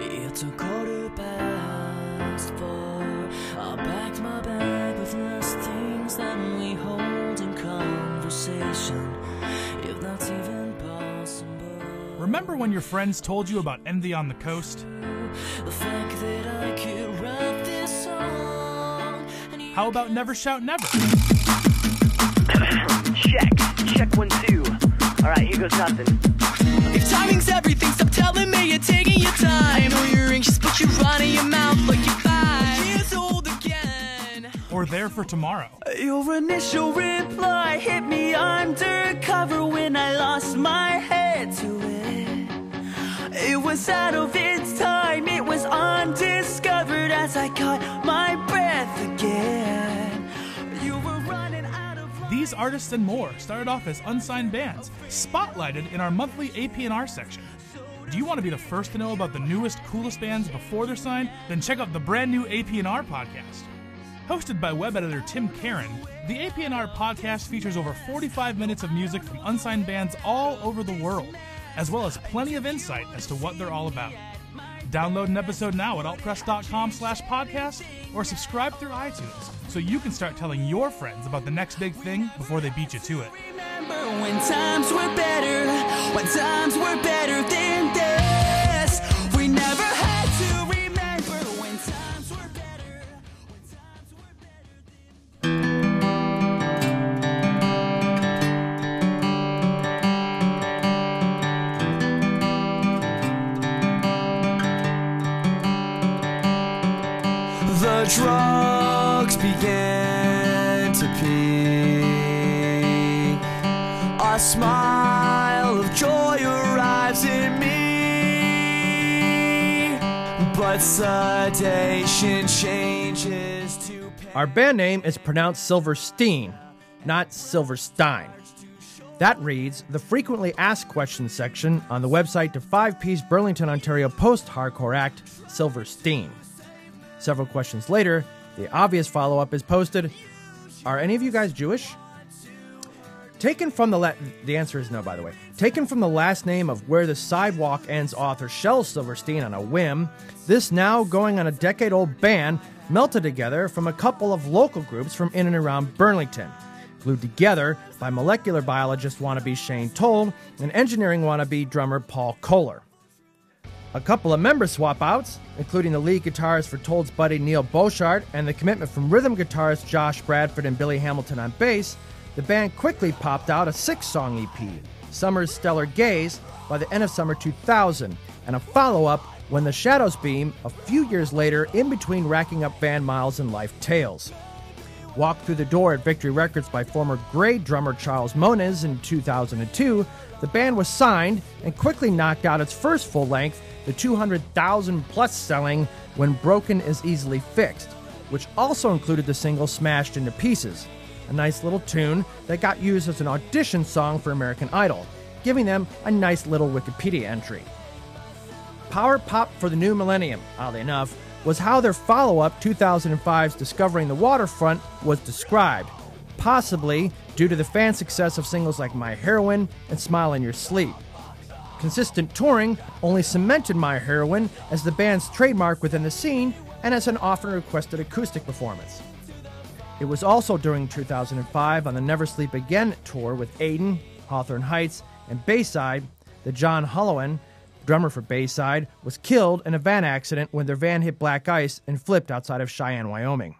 It's a quarter past four. I packed my bag with less things than we hold in conversation, if that's even possible. Remember when your friends told you about Envy on the Coast? The fact that I could write this song. and How about Never Shout Never? Check. Check one, two. Alright, here goes nothing. If timing's everything, stop telling me you're taking your time. I know you're anxious, but you're running your mouth like you're five years old again. Or There for Tomorrow? Your initial reply hit me undercover when I lost my head to it. It was out of its time, it was undiscovered as I caught my breath again. These artists and more started off as unsigned bands, spotlighted in our monthly AP&R section. Do you want to be the first to know about the newest, coolest bands before they're signed? Then check out the brand new AP&R podcast. Hosted by web editor Tim Karan, the AP&R podcast features over 45 minutes of music from unsigned bands all over the world, as well as plenty of insight as to what they're all about. Download an episode now at altpress.com slash podcast or subscribe through iTunes so you can start telling your friends about the next big thing before they beat you to it. Remember when times were better, when times were better than this. We never had to remember when times were better, when times were better. The drugs smile of joy arrives in me. But sedation changes to pain. Our band name is pronounced Silverstein, not Silverstein. That reads the frequently asked questions section on the website to five piece Burlington, Ontario post hardcore act, Silverstein. Several questions later, the obvious follow up is posted Are any of you guys Jewish? Taken from the la- the answer is no, by the way. Taken from the last name of Where the Sidewalk Ends author Shel Silverstein on a whim, this now going on a decade old band melted together from a couple of local groups from in and around Burlington, glued together by molecular biologist wannabe Shane Told and engineering wannabe drummer Paul Koehler. A couple of member swap outs, including the lead guitarist for Told's buddy Neil Boshart and the commitment from rhythm guitarist Josh Bradford and Billy Hamilton on bass, the band quickly popped out a six song EP, Summer's Stellar Gaze, by the end of summer 2000, and a follow up, When the Shadows Beam, a few years later, in between racking up band miles and life tales. Walked through the door at Victory Records by former Grade drummer Charles Moniz in 2002, the band was signed and quickly knocked out its first full length, the 200,000 plus selling When Broken is Easily Fixed, which also included the single Smashed into Pieces, a nice little tune that got used as an audition song for American Idol, giving them a nice little Wikipedia entry. Power pop for the new millennium, oddly enough, was how their follow up 2005's Discovering the Waterfront was described, possibly due to the fan success of singles like My Heroine and Smile in Your Sleep. Consistent touring only cemented My Heroine as the band's trademark within the scene and as an often requested acoustic performance. It was also during 2005 on the Never Sleep Again tour with Aiden, Hawthorne Heights, and Bayside that John Holohan, drummer for Bayside, was killed in a van accident when their van hit black ice and flipped outside of Cheyenne, Wyoming.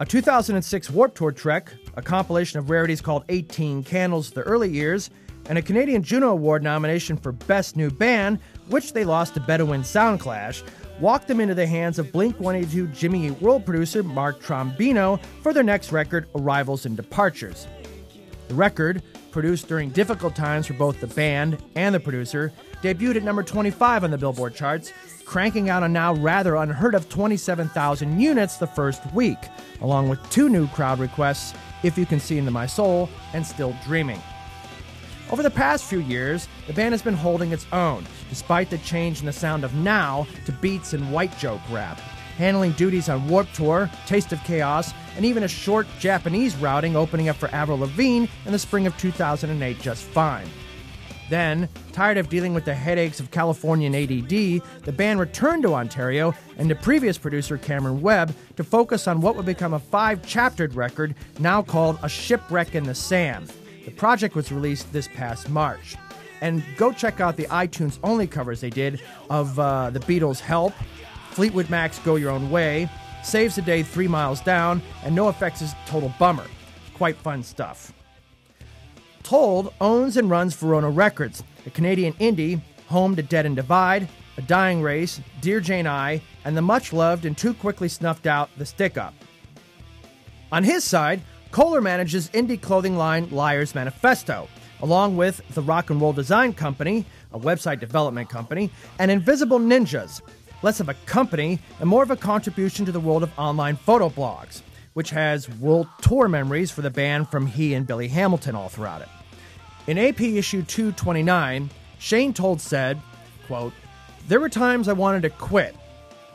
A 2006 Warped Tour Trek, a compilation of rarities called 18 Candles the Early Years, and a Canadian Juno Award nomination for Best New Band, which they lost to Bedouin Soundclash, walked them into the hands of Blink 182 Jimmy Eat World producer Mark Trombino for their next record, Arrivals and Departures. The record, produced during difficult times for both the band and the producer, debuted at number 25 on the Billboard charts, cranking out a now rather unheard of 27,000 units the first week, along with two new crowd requests, If You Can See Into My Soul and Still Dreaming. Over the past few years, the band has been holding its own, despite the change in the sound of now to beats and white joke rap, handling duties on Warped Tour, Taste of Chaos, and even a short Japanese routing opening up for Avril Lavigne in the spring of 2008 just fine. Then, tired of dealing with the headaches of Californian ADD, the band returned to Ontario and to previous producer Cameron Webb to focus on what would become a five chaptered record now called A Shipwreck in the Sand. The project was released this past March. And go check out the iTunes only covers they did of uh, the Beatles' Help, Fleetwood Mac's Go Your Own Way, Saves the Day Three Miles Down, and NOFX' is Total Bummer. Quite fun stuff. Told owns and runs Verona Records, a Canadian indie home to Dead and Divide, A Dying Race, Dear Jane I, and the much loved and too quickly snuffed out The Stick Up. On his side, Koehler manages indie clothing line Liars Manifesto, along with the Rock and Roll Design Company, a website development company, and Invisible Ninjas, less of a company and more of a contribution to the world of online photo blogs, which has world tour memories for the band from he and Billy Hamilton all throughout it. In AP issue 229, Shane Told said, quote, There were times I wanted to quit.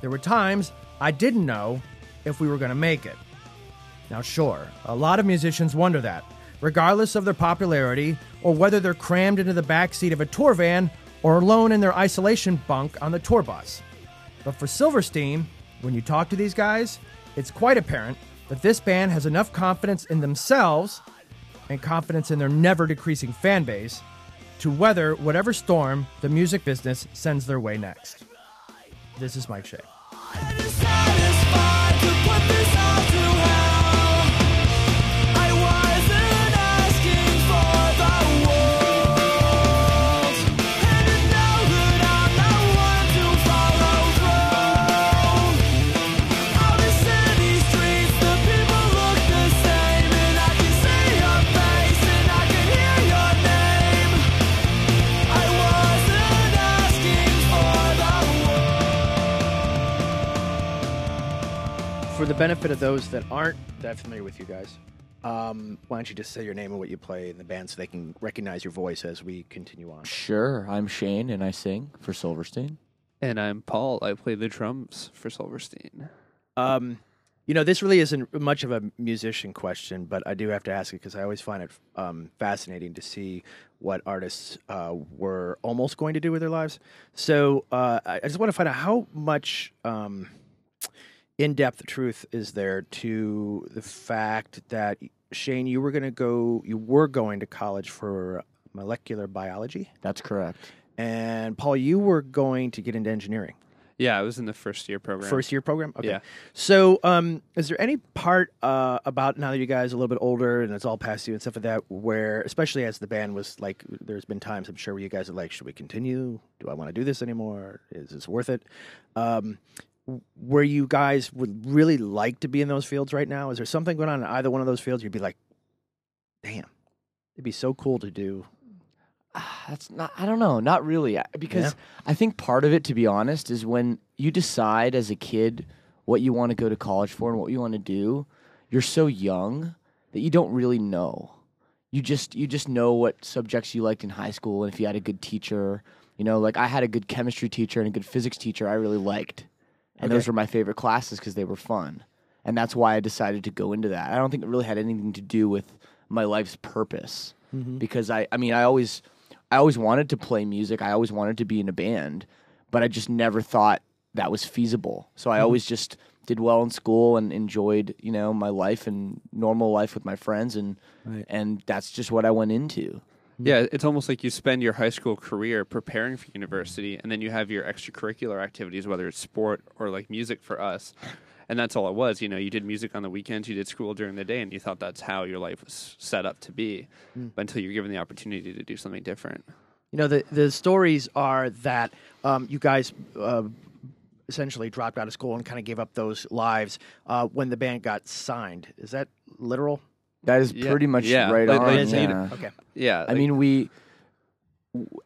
There were times I didn't know if we were going to make it. Now, sure, a lot of musicians wonder that, regardless of their popularity or whether they're crammed into the back seat of a tour van or alone in their isolation bunk on the tour bus. But for Silverstein, when you talk to these guys, it's quite apparent that this band has enough confidence in themselves and confidence in their never decreasing fan base to weather whatever storm the music business sends their way next. This is Mike Shea. Benefit of those that aren't that familiar with you guys, um, why don't you just say your name and what you play in the band so they can recognize your voice as we continue on? Sure, I'm Shane and I sing for Silverstein. And I'm Paul. I play the drums for Silverstein. Um, you know, this really isn't much of a musician question, but I do have to ask it because I always find it um, fascinating to see what artists uh, were almost going to do with their lives. So uh, I I just want to find out how much um, in-depth truth is there to the fact that Shane, you were going to go, you were going to college for molecular biology, That's correct. and Paul, you were going to get into engineering. Yeah, I was in the first year program. First year program? Okay. Yeah. So, um, is there any part uh, about now that you guys are a little bit older and it's all past you and stuff like that, where, especially as the band was like, there's been times I'm sure where you guys are like, should we continue? Do I want to do this anymore? Is this worth it? Um, w- where you guys would really like to be in those fields right now? Is there something going on in either one of those fields? You'd be like, damn, it'd be so cool to do. Ah, That's not. I don't know. Not really, because I think part of it, to be honest, is when you decide as a kid what you want to go to college for and what you want to do. You're so young that you don't really know. You just you just know what subjects you liked in high school, and if you had a good teacher, you know, like I had a good chemistry teacher and a good physics teacher I really liked, and those were my favorite classes because they were fun, and that's why I decided to go into that. I don't think it really had anything to do with my life's purpose mm-hmm. because I I mean I always I always wanted to play music. I always wanted to be in a band, but I just never thought that was feasible. So I mm-hmm. always just did well in school and enjoyed, you know, my life and normal life with my friends and and that's just what I went into. Yeah, it's almost like you spend your high school career preparing for university, and then you have your extracurricular activities, whether it's sport or like music for us. And that's all it was. You know, you did music on the weekends, you did school during the day, and you thought that's how your life was set up to be. But until you're given the opportunity to do something different. You know, the the stories are that um, you guys uh, essentially dropped out of school and kind of gave up those lives uh, when the band got signed. Is that literal? That is Yeah. pretty much Yeah, right like- on. like, yeah. Okay. Yeah. I mean, we.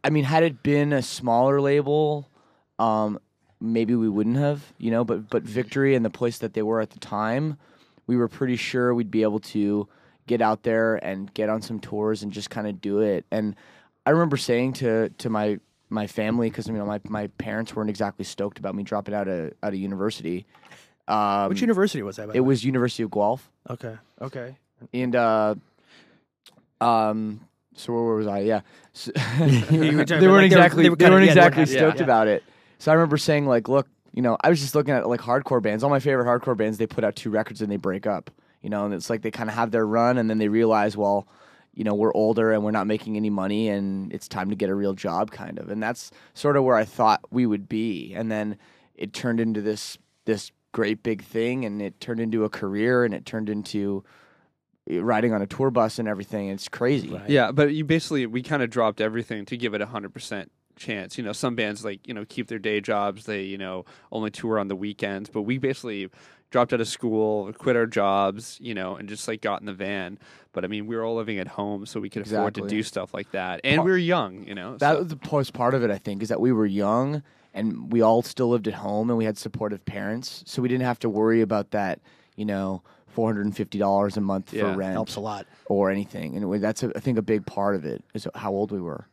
I mean, had it been a smaller label, um, maybe we wouldn't have, you know. But but Victory and the place that they were at the time, we were pretty sure we'd be able to get out there and get on some tours and just kind of do it. And I remember saying to to my my family because you know my my parents weren't exactly stoked about me dropping out of out of university. Um, Which university was that? By it way? was University of Guelph okay. Okay. And uh, um, So where was I? Yeah, So- You were talking they weren't like, they were- exactly they were they weren't exactly stoked Yeah. about it. So I remember saying like, look, you know, I was just looking at like hardcore bands. All my favorite hardcore bands, they put out two records and they break up. You know, and it's like they kind of have their run and then they realize, well, you know, we're older and we're not making any money and it's time to get a real job, kind of. And that's sort of where I thought we would be. And then it turned into this this great big thing, and it turned into a career, and it turned into riding on a tour bus and everything. It's crazy. Yeah, but you basically we kind of dropped everything to give it a hundred percent chance. You know, some bands like you know keep their day jobs. They you know only tour on the weekends, but we basically dropped out of school, quit our jobs, you know, and just like got in the van. But I mean, we were all living at home, so we could afford to do stuff like that, and Par- we were young, you know. That so- was the most part of it, I think, is that we were young and we all still lived at home and we had supportive parents, so we didn't have to worry about that. You know, four hundred and fifty dollars a month Yeah. for rent Helps a lot. or anything, and it- that's a, I think a big part of it is how old we were.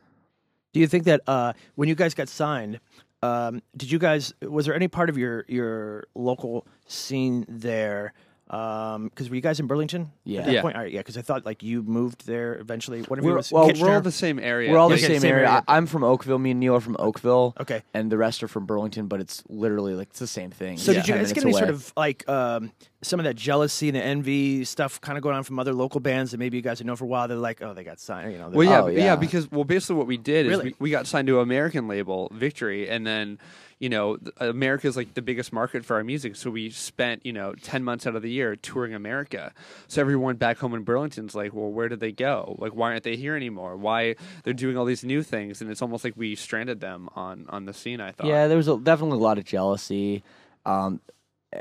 Do you think that uh, when you guys got signed, um, did you guys was there any part of your your local scene there? Because were you guys in Burlington? Yeah. At that Yeah. point? All right, yeah. Because I thought like you moved there eventually. One of you We're- was well, we're all the same area. We're all the same, same area. area. I, I'm from Oakville. Me and Neil are from Oakville. Okay. And the rest are from Burlington, but it's literally like it's the same thing. So It's did you 10 guys get minutes any sort of like um, some of that jealousy and the envy stuff kind of going on from other local bands that maybe you guys have known for a while? They're like, oh, they got signed. You know, Well, yeah, Oh, yeah, yeah. because well, basically what we did is we, we got signed to an American label, Victory, and then you know America is like the biggest market for our music, so we spent you know ten months out of the year touring America. So everyone back home in Burlington's like, well, where did they go? Like, why aren't they here anymore? Why they're doing all these new things? And it's almost like we stranded them on on the scene. I thought. Yeah, there was a, definitely a lot of jealousy, um,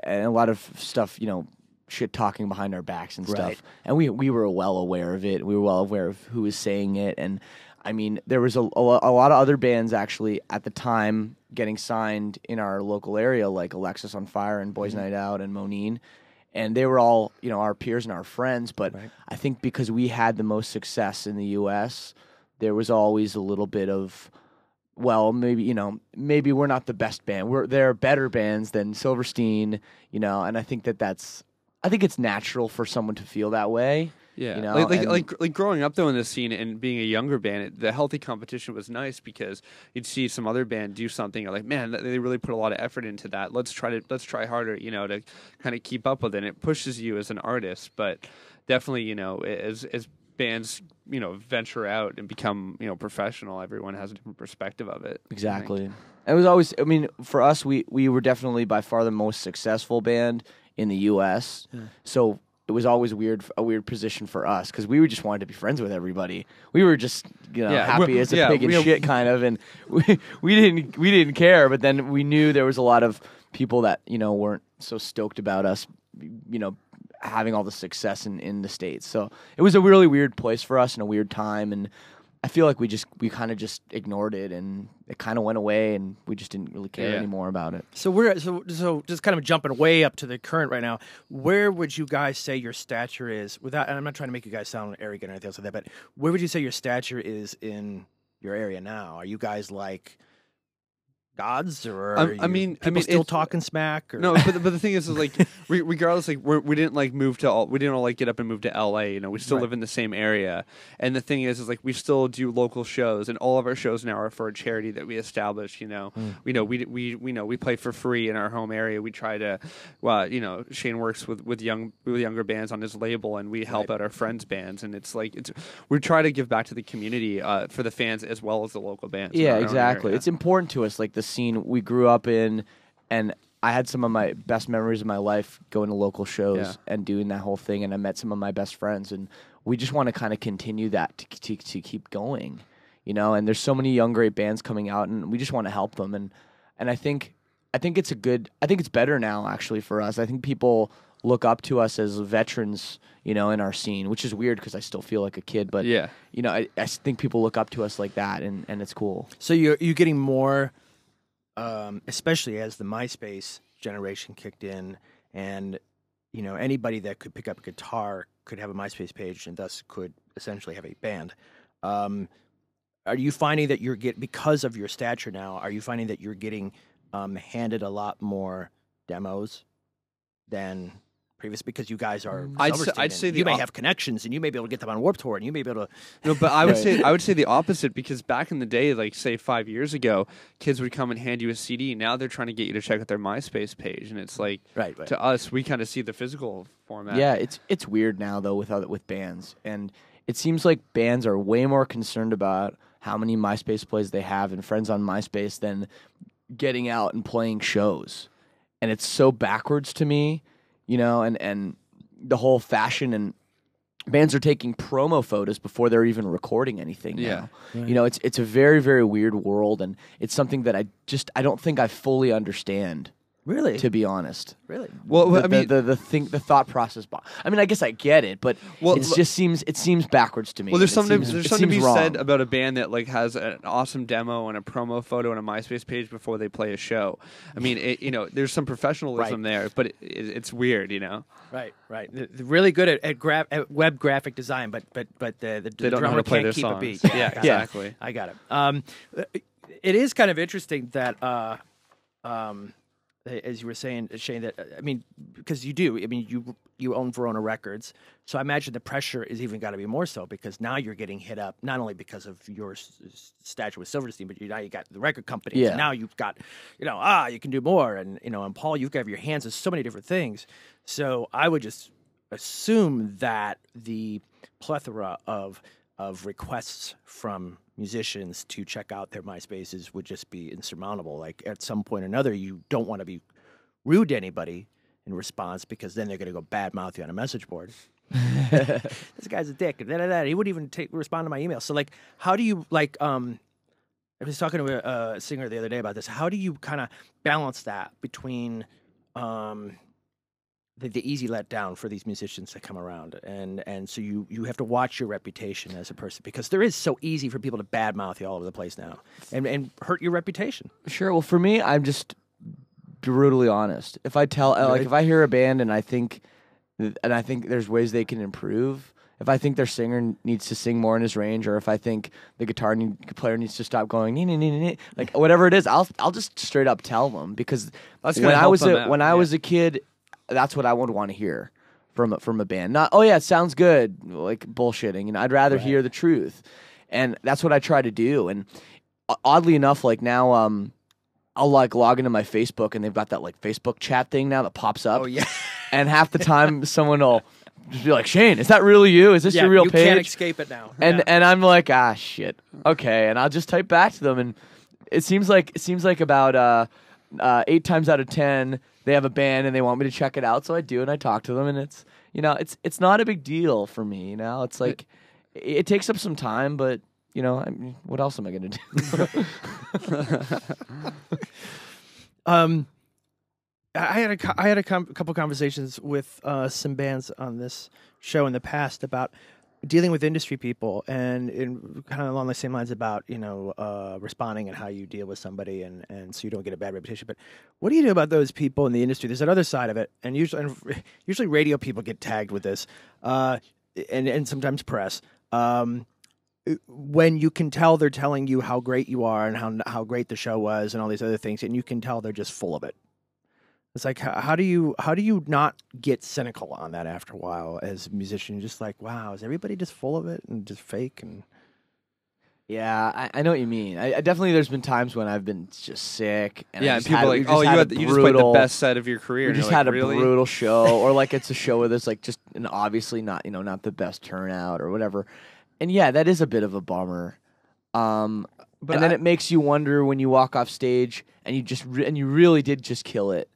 and a lot of stuff. You know, shit talking behind our backs and stuff. Right. And we we were well aware of it. We were well aware of who was saying it. And I mean, there was a, a, a lot of other bands actually at the time getting signed in our local area, like Alexisonfire and Boys mm-hmm. Night Out and Moneen. And they were all, you know, our peers and our friends. But I think because we had the most success in the U.S., there was always a little bit of well, maybe you know, maybe we're not the best band. We're there are better bands than Silverstein, you know, and I think that that's I think it's natural for someone to feel that way. Yeah, you know, like like, like like growing up though in this scene and being a younger band, it, the healthy competition was nice because you'd see some other band do something. You're like, man, they really put a lot of effort into that. Let's try to let's try harder, you know, to kind of keep up with it. And it pushes you as an artist, but definitely, you know, as as bands, you know, venture out and become you know professional, everyone has a different perspective of it. Exactly. It was always. I mean, for us, we we were definitely by far the most successful band in the U.S. So it was always weird, a weird position for us because we were just wanted to be friends with everybody. We were just you know Yeah, happy as a yeah, pig in shit, kind of, and we we didn't we didn't care. But then we knew there was a lot of people that you know weren't so stoked about us, you know, having all the success in in the states. So it was a really weird place for us and a weird time and. I feel like we just we kind of just ignored it and it kind of went away and we just didn't really care Yeah. anymore about it. So we're so so just kind of jumping way up to the current right now. Where would you guys say your stature is? Without, and I'm not trying to make you guys sound arrogant or anything else like that, but where would you say your stature is in your area now? Are you guys like gods, or Um, are I you mean- I mean, still talking smack? Or? No, but the, but the thing is, is like re- regardless, like we're, we didn't like move to all, we didn't all like get up and move to L.A. You know, we still Right. live in the same area. And the thing is, is like we still do local shows, and all of our shows now are for a charity that we established. You know, we know we we we know we play for free in our home area. We try to, well, you know, Shane works with with young with younger bands on his label, and we help out our friends' bands. And it's like it's we try to give back to the community uh, for the fans as well as the local bands. Yeah, exactly. It's important to us, like the scene we grew up in, and I had some of my best memories of my life going to local shows Yeah. and doing that whole thing, and I met some of my best friends, and we just want to kind of continue that to, to to keep going, you know. And there's so many young great bands coming out, and we just want to help them, and and I think I think it's a good, I think it's better now actually for us. I think people look up to us as veterans, you know, in our scene, which is weird because I still feel like a kid, but Yeah. you know, I, I think people look up to us like that, and and it's cool. So you're you're getting more, um, especially as the MySpace generation kicked in, and you know anybody that could pick up a guitar could have a MySpace page and thus could essentially have a band. Um, are you finding that you're get because of your stature now? Are you finding that you're getting um, handed a lot more demos than previous because you guys are. Mm. I'd say- I'd say and the you may op- have connections and you may be able to get them on Warped Tour and you may be able to. No, but I would Right. say I would say the opposite because back in the day, like say five years ago, kids would come and hand you a CD. Now they're trying to get you to check out their MySpace page, and it's like Right, right. to us, we kind of see the physical format. Yeah, it's it's weird now though with other, with bands, and it seems like bands are way more concerned about how many MySpace plays they have and friends on MySpace than getting out and playing shows, and it's so backwards to me, you know, and and the whole fashion and bands are taking promo photos before they're even recording anything. Yeah. now. you know, it's it's a very very weird world, and it's something that I just I don't think I fully understand. Really? To be honest, really? Well, the, I mean, the, the, the think the thought process. be- I mean, I guess I get it, but Well, it look- just seems it seems backwards to me. Well, there's It something seems- there's something to seems be said about a band that like has an awesome demo and a promo photo and a MySpace page before they play a show. I mean, it, you know, there's some professionalism there, but it, it, it's weird, you know. Right, right. They're they're really good at at, gra- at web graphic design, but but but the, the, They don't know drummer how to play can't their keep a songs. beat. Yeah, I got it. exactly. I got it. Um, it is kind of interesting that, uh, um, as you were saying, Shane, that I mean, because you do. I mean, you you own Verona Records, so I imagine the pressure is even got to be more so because now you're getting hit up not only because of your s- stature with Silverstein, but you, now you got the record company. Yeah. Now you've got, you know, ah, you can do more, and you know, and Paul, you've got your hands in so many different things. So I would just assume that the plethora of of requests from musicians to check out their MySpaces would just be insurmountable. Like at some point or another, you don't want to be rude to anybody in response because then they're going to go badmouth you on a message board. this guy's a dick. Da, da, da. He wouldn't even take respond to my email. So like, how do you like? Um, I was talking to a, a singer the other day about this. How do you kind of balance that between um, the, the easy letdown for these musicians that come around, and and so you you have to watch your reputation as a person because there is so easy for people to badmouth you all over the place now and and hurt your reputation. Sure. Well, for me, I'm just brutally honest. If I tell, uh, like, if I hear a band and I think, and I think there's ways they can improve. If I think their singer needs to sing more in his range, or if I think the guitar need, player needs to stop going, "Nee, nee, nee, nee, nee," like whatever it is, I'll I'll just straight up tell them because That's gonna when I was a, out, when I yeah. was a kid, that's what I would want to hear from a, from a band. Not oh yeah, it sounds good, like bullshitting. You know, I'd rather hear the truth, and that's what I try to do. And oddly enough, like now, um, I'll like log into my Facebook and they've got that like Facebook chat thing now that pops up. Oh, yeah. and half the time someone will just be like, Shane, is that really you? Is this yeah, your real you page? can't escape it now. and Yeah. and I'm like, ah, shit. Okay, and I'll just type back to them, and it seems like it seems like about uh, uh, eight times out of ten they have a band and they want me to check it out, so I do, and I talk to them, and it's you know it's it's not a big deal for me. You know, it's like it, it takes up some time, but you know, I mean, what else am I gonna do? Um, I had a I had a com- couple conversations with uh, some bands on this show in the past about dealing with industry people and in kind of along the same lines about you know uh, responding and how you deal with somebody and and so you don't get a bad reputation. But what do you do about those people in the industry? There's that other side of it, and usually and usually radio people get tagged with this, uh, and and sometimes press. Um, when you can tell they're telling you how great you are and how how great the show was and all these other things, and you can tell they're just full of it. It's like how, how do you how do you not get cynical on that after a while as a musician? You're just like, wow, is everybody just full of it and just fake and yeah, I, I know what you mean. I, I definitely there's been times when I've been just sick, and I yeah, and people had- are like, just oh, you had had, a you just played the best set of your career. You just you're had like, a really? brutal show, or like it's a show where there's like just an obviously not you know not the best turnout or whatever. And yeah, that is a bit of a bummer. Um, But and then I- it makes you wonder when you walk off stage and you just re- and you really did just kill it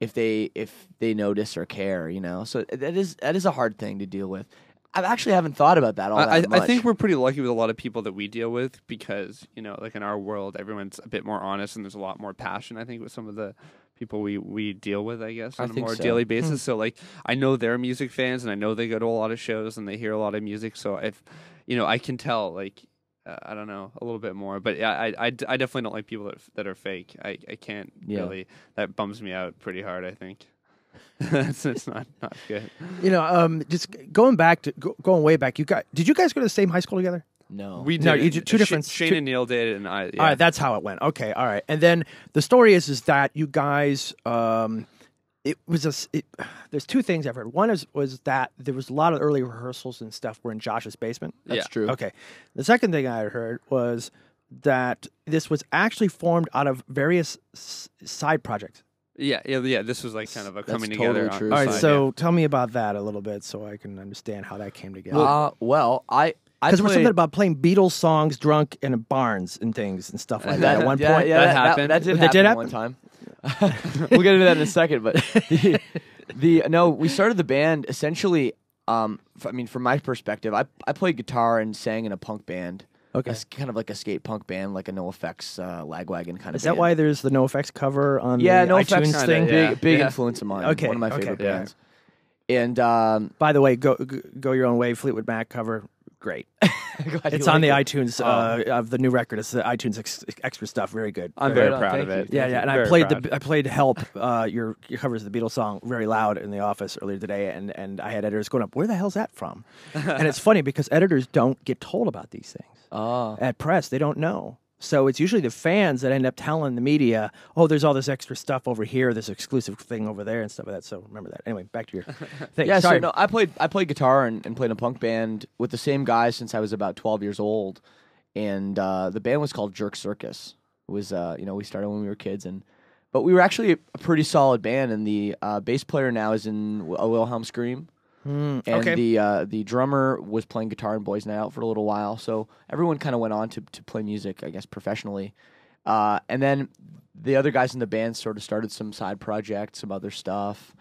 if they if they notice or care, you know. So uh, that is that is a hard thing to deal with. I actually haven't thought about that all I, I that I think we're pretty lucky with a lot of people that we deal with because you know, like in our world, everyone's a bit more honest and there's a lot more passion. I think with some of the people we we deal with, I guess, on a more so. daily hmm. basis. So like, I know they're music fans and I know they go to a lot of shows and they hear a lot of music. So if you know, I can tell like. Uh, I don't know a little bit more, but yeah, I, I, I definitely don't like people that that are fake. I, I can't Yeah. really. That bums me out pretty hard. I think it's, it's not not good. you know um, just going back to go, going way back. You got did you guys go to the same high school together? no. We No, you it. did two Sh- different- Shane two- and Neil did, it, and I. Yeah. All right, that's how it went. Okay, all right. And then the story is is that you guys um it was a. s- It, there's two things I've heard. One is was that there was a lot of early rehearsals and stuff were in Josh's basement. That's Yeah. true. Okay. The second thing I heard was that this was actually formed out of various s- side projects. Yeah, yeah, yeah. This was like kind of a That's coming totally together. on true. All right, side, so tell me about that a little bit so I can understand how that came together. Uh, well, I I Because there was something about playing Beatles songs drunk in barns and things and stuff like that, at one yeah, point. Yeah, That that, that, happened. that did That happen did one time. we'll get into that in a second, but the, the no, we started the band essentially. Um, f- I mean, from my perspective, I I played guitar and sang in a punk band. Okay. It's kind of like a skate punk band, like a NOFX uh, Lagwagon kind of. Is that band. why there's the NOFX cover on Yeah, the No iTunes Effects kinda, thing? big yeah. big Yeah. influence of mine. Okay, one of my okay. favorite Yeah. bands. And um, By the way, go go go your own way. Fleetwood Mac cover, great. It's on the it. iTunes uh, of the new record. It's the iTunes ex- extra stuff. Very good. I'm Right very proud of you. it. Yeah, yeah, and I played proud. the I played "Help." Uh, your your covers of the Beatles song very loud in the office earlier today, and and I had editors going up. Where the hell's that from? and it's funny because editors don't get told about these things Ah. at press. They don't know. So it's usually the fans that end up telling the media, "Oh, there's all this extra stuff over here, this exclusive thing over there, and stuff like that." So remember that. Anyway, back to your thing. Yeah, Sorry. so no, I played I played guitar and, and played in a punk band with the same guys since I was about twelve years old, and uh, the band was called Jerk Circus. It was uh, you know we started when we were kids, and but we were actually a pretty solid band. And the uh, bass player now is in a Wilhelm Scream, and okay. the uh, the drummer was playing guitar in Boys Night Out for a little while. So everyone kind of went on to to play music, I guess, professionally. Uh, and then the other guys in the band sort of started some side projects, some other stuff,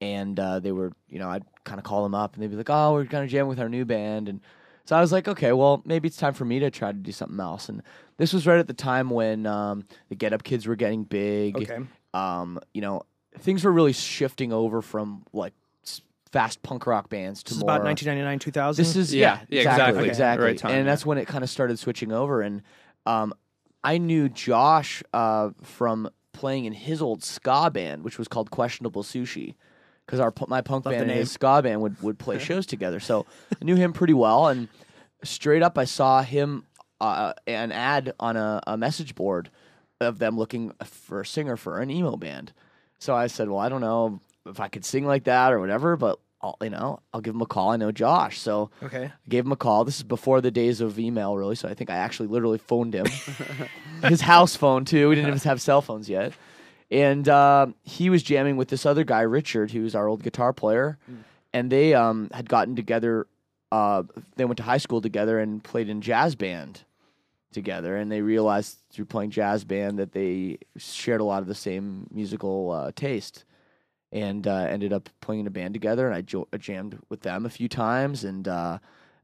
and uh, they were, you know, I'd kind of call them up, and they'd be like, "Oh, we're kind of jamming with our new band," and so I was like, "Okay, well, maybe it's time for me to try to do something else." And this was right at the time when um, the Get Up Kids were getting big. Okay. Um, you know, things were really shifting over from like fast punk rock bands to This is more about 1999, 2000. this is Yeah, yeah, yeah, exactly, exactly. exactly. Right time, and yeah. that's when it kind of started switching over. And um, I knew Josh uh, from playing in his old ska band, which was called Questionable Sushi, because our my punk Love band and his ska band would would play shows together. So I knew him pretty well. And straight up, I saw him uh, an ad on a, a message board of them looking for a singer for an emo band. So I said, well, I don't know if I could sing like that or whatever, but I'll, you know, I'll give him a call. I know Josh, so okay. I gave him a call. This is before the days of email, really. So I think I actually literally phoned him. His house phone too. We didn't even have cell phones yet. And uh, he was jamming with this other guy, Richard, who's our old guitar player. And they um, had gotten together. Uh, they went to high school together and played in jazz band together. And they realized through playing jazz band that they shared a lot of the same musical uh, taste and uh, ended up playing in a band together. And I jo- jammed with them a few times, and uh,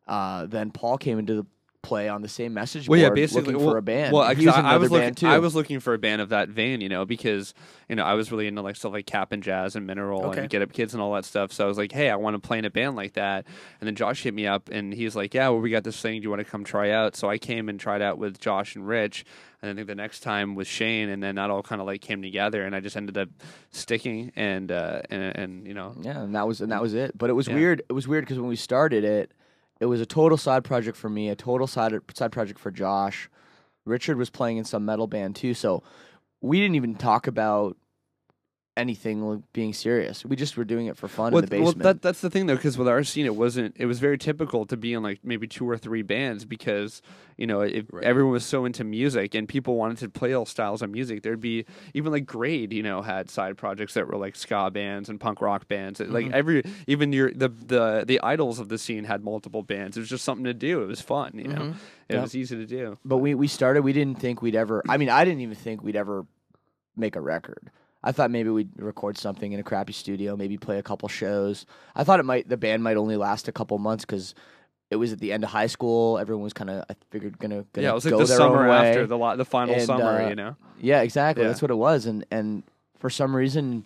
uh, then Paul came into the play on the same message Well, yeah, basically looking well, for a band. Well, was I, was looking, too. I was looking for a band of that vein, you know, because you know I was really into like stuff like Cap'n Jazz and Mineral Okay. and Get Up Kids and all that stuff. So I was like, hey, I want to play in a band like that. And then Josh hit me up and he's like, yeah, well, we got this thing. Do you want to come try out? So I came and tried out with Josh and Rich. And I think the next time was Shane, and then that all kind of like came together, and I just ended up sticking, and uh, and and you know, Yeah, and that was and that was it. But it was Yeah. weird. It was weird because when we started it, it was a total side project for me, a total side side project for Josh. Richard was playing in some metal band too, so we didn't even talk about anything like being serious. We just were doing it for fun well, in the well, basement. that, that's the thing though, because with our scene, it wasn't. It was very typical to be in like maybe two or three bands because you know if everyone was so into music and people wanted to play all styles of music, there'd be even like Grade, you know, had side projects that were like ska bands and punk rock bands. Mm-hmm. Like every even your the the the idols of the scene had multiple bands. It was just something to do. It was fun, you know. It Mm-hmm. Yeah. was easy to do. but we we started. We didn't think we'd ever. I mean, I didn't even think we'd ever make a record. I thought maybe we'd record something in a crappy studio, maybe play a couple shows. I thought it might the band might only last a couple months because it was at the end of high school. Everyone was kind of I figured gonna, gonna Yeah, it was like go the summer after the lo- the final And, summer, uh, you know. Yeah, exactly. Yeah. That's what it was. And and for some reason,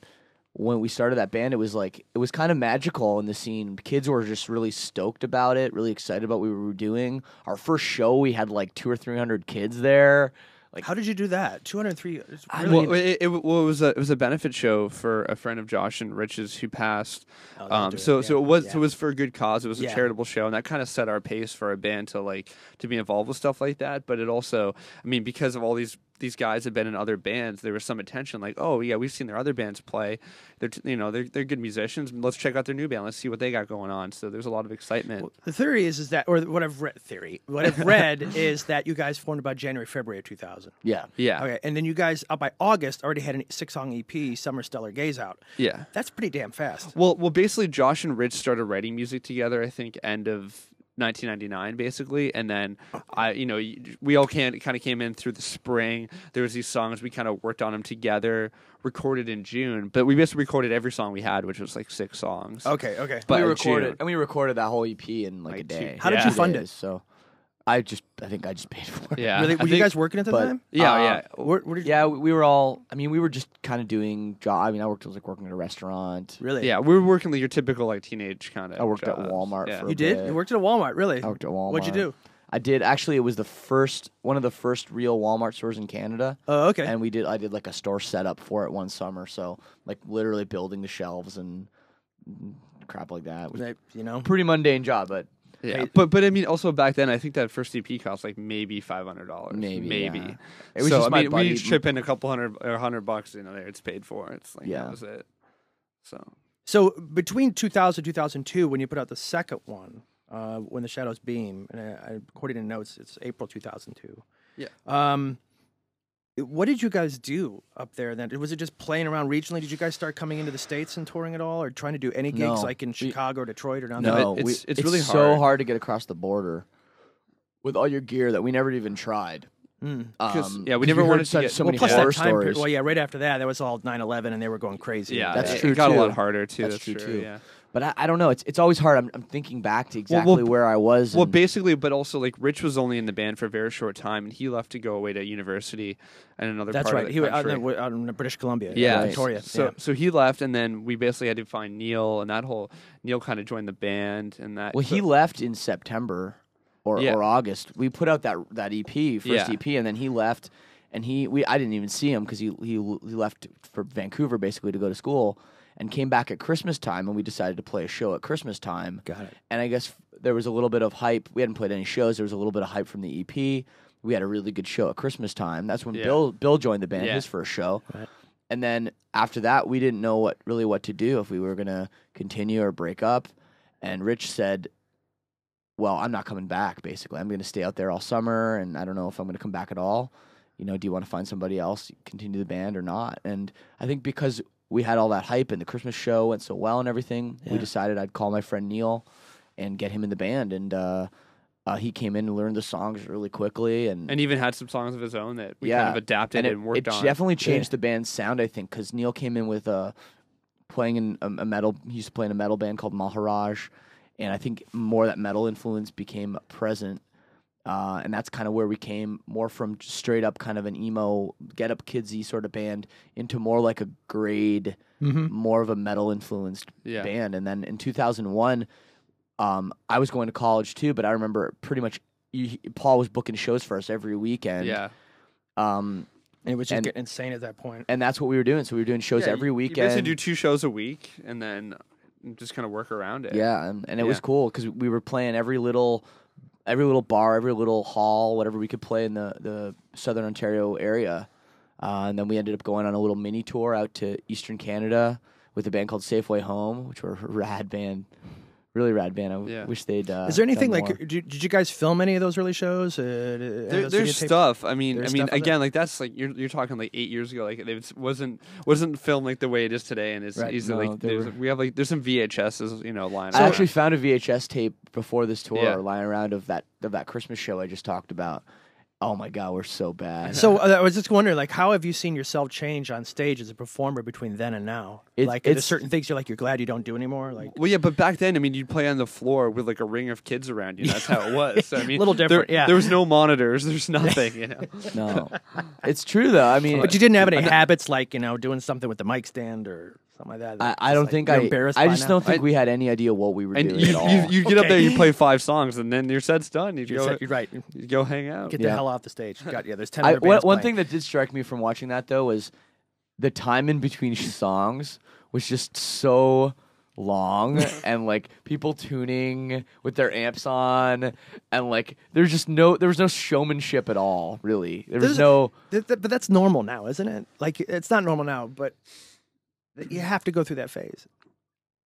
when we started that band, it was like it was kind of magical in the scene. Kids were just really stoked about it, really excited about what we were doing. Our first show, we had like two or three hundred kids there. Like How did you do that? 203. Really, Well, it, it, well, it was a it was a benefit show for a friend of Josh and Rich's who passed. Oh, um, do it, so so yeah, it was yeah. it was for a good cause. It was a Yeah. charitable show, and that kind of set our pace for a band to like to be involved with stuff like that. But it also, I mean, because of all these these guys had been in other bands, there was some attention. Like, oh yeah, we've seen their other bands play. They're t- you know they're they're good musicians. Let's check out their new band. Let's see what they got going on. So there's a lot of excitement. The theory is is that, or what I've read, theory, what I've read is that you guys formed about January, February of 2000. Yeah. yeah, Okay, and then you guys, uh, by August, already had a six-song EP, "Summer Stellar Gaze" out. yeah. That's pretty damn fast. Well, well, basically, Josh and Rich started writing music together. I think end of 1999, basically, and then I, you know, we all can kind of came in through the spring. There was these songs we kind of worked on them together, recorded in June, but we basically recorded every song we had, which was like six songs. Okay, okay. But we recorded June. and we recorded that whole EP in like, a Like two- day. How did you fund it? days, So I just I think I just paid for it. Yeah, really, I were you think- guys working at the but- time? Yeah, Uh, yeah. Where, where did you, Yeah, we we were all. I mean, we were just kind of doing job. I mean, I worked. I was like working at a restaurant. really? Yeah, we were working like your typical like teenage kind of. I worked at Walmart Yeah. for a You did? bit. You worked at a Walmart, really? I worked at Walmart. What'd you do? I did actually. It was the first one of the first real Walmart stores in Canada. Oh, okay. And we did. I did like a store setup for it one summer. So like literally building the shelves and mm, crap like that. It was They- you know, pretty mundane job, but Yeah, but but I mean, also back then, I think that first EP cost like maybe five hundred dollars. Maybe, maybe. yeah. It was so just I my mean, buddy- we each chip in a couple hundred or hundred bucks. You know, there it's paid for. It's like Yeah. that was it. So So between 2000 2002, when you put out the second one, uh, when the shadows beam, and I, I, according to notes, it's April 2002. Yeah. Um, what did you guys do up there then? Was it just playing around regionally? Did you guys start coming into the states and touring at all, or trying to do any gigs No. like in We- Chicago or Detroit or nothing? no, it- we- it's- it's really so hard. hard to get across the border with all your gear that we never even tried. Mm. 'Cause, Um, yeah, we never heard wanted to such, get- so Well, many plus horror that time period. stories. Well, yeah, right after that, that was all 9/11, and they were going crazy. yeah, That's it, true, It got a lot harder too. That's That's, true, true, too. Yeah. But I, I don't know. It's it's always hard. I'm, I'm thinking back to exactly well, where I was. Well, basically, but also like Rich was only in the band for a very short time, and he left to go away to university and another That's part right. of the He was out country. in, out in British Columbia. yeah, Right. Victoria. So yeah. so he left, and then we basically had to find Neil, and that whole Neil kind of joined the band, and that. well, he left in September or, Yeah. or August. We put out that that EP, first Yeah. EP, and then he left. And he, we, I didn't even see him because he, he, he left for Vancouver basically to go to school, and came back at Christmas time, and we decided to play a show at Christmas time. Got it. And I guess there was a little bit of hype. We hadn't played any shows. There was a little bit of hype from the EP. We had a really good show at Christmas time. That's when Yeah. Bill Bill joined the band, Yeah. his first show. Right. And then after that, we didn't know what really what to do if we were gonna continue or break up. And Rich said, "Well, I'm not coming back. Basically, I'm gonna stay out there all summer, and I don't know if I'm gonna come back at all. You know, do you want to find somebody else, continue the band or not?" And I think because we had all that hype and the Christmas show went so well and everything, we decided I'd call my friend Neil and get him in the band. And uh, uh, he came in and learned the songs really quickly, and and even had some songs of his own that we Yeah. kind of adapted and and, worked it on. definitely changed the band's sound. I think because Neil came in with uh, playing in a, a metal. He used to play in a metal band called Maharaj, and I think more that metal influence became present. Uh, and that's kind of where we came more from straight up kind of an emo get up kidsy sort of band into more like a grade Mm-hmm. more of a metal influenced Yeah. band. And then in 2001, um, I was going to college too, but I remember pretty much you, Paul was booking shows for us every weekend. yeah. Um, And it was just And- getting insane at that point. and that's what we were doing. So we were doing shows Yeah, every you- weekend. You basically do two shows a week, and then just kind of work around it. yeah, and, and it was cool because we were playing every little, every little bar, every little hall, whatever we could play in the the Southern Ontario area. Uh, and then we ended up going on a little mini tour out to Eastern Canada with a band called Safeway Home, which were a rad band, really rad band. I Yeah. wish they'd. Uh, Is there anything like? Did, did you guys film any of those early shows? Uh, There, those there's stuff. I mean, There's I mean, stuff of it? again, like that's like you're you're talking like eight years ago. Like it wasn't wasn't filmed like the way it is today, and it's Right, easily no, like there's, were- we have like there's some VHSs, you know, lying. I around. I actually found a VHS tape before this tour, Yeah. lying around of that of that Christmas show I just talked about. Oh my god, we're so bad. So uh, I was just wondering, like, how have you seen yourself change on stage as a performer between then and now? It- like, are it's- certain things you're like you're glad you don't do anymore? Like, Well, yeah, but back then, I mean, you'd play on the floor with like a ring of kids around you. That's how it was. So, I mean, Little different, there, yeah. There was no monitors. There's nothing. You know. no, it's true though. I mean, but you didn't have any habits like you know doing something with the mic stand or something like that. I, I don't like, think I. Embarrassed I by just now? don't think I- we had any idea what we were And doing you, at all. you, you get up there, you play five songs, and then your set's done. You You're, go, set- you're right. you go hang out. Get Yeah. the hell off the stage. Got yeah. There's ten. I, other one bands one playing. thing that did strike me from watching that though was the time in between songs was just so long and like people tuning with their amps on and like there's just no there was no showmanship at all really there was There's- no Th- th- but that's normal now, isn't it? Like it's not normal now, but you have to go through that phase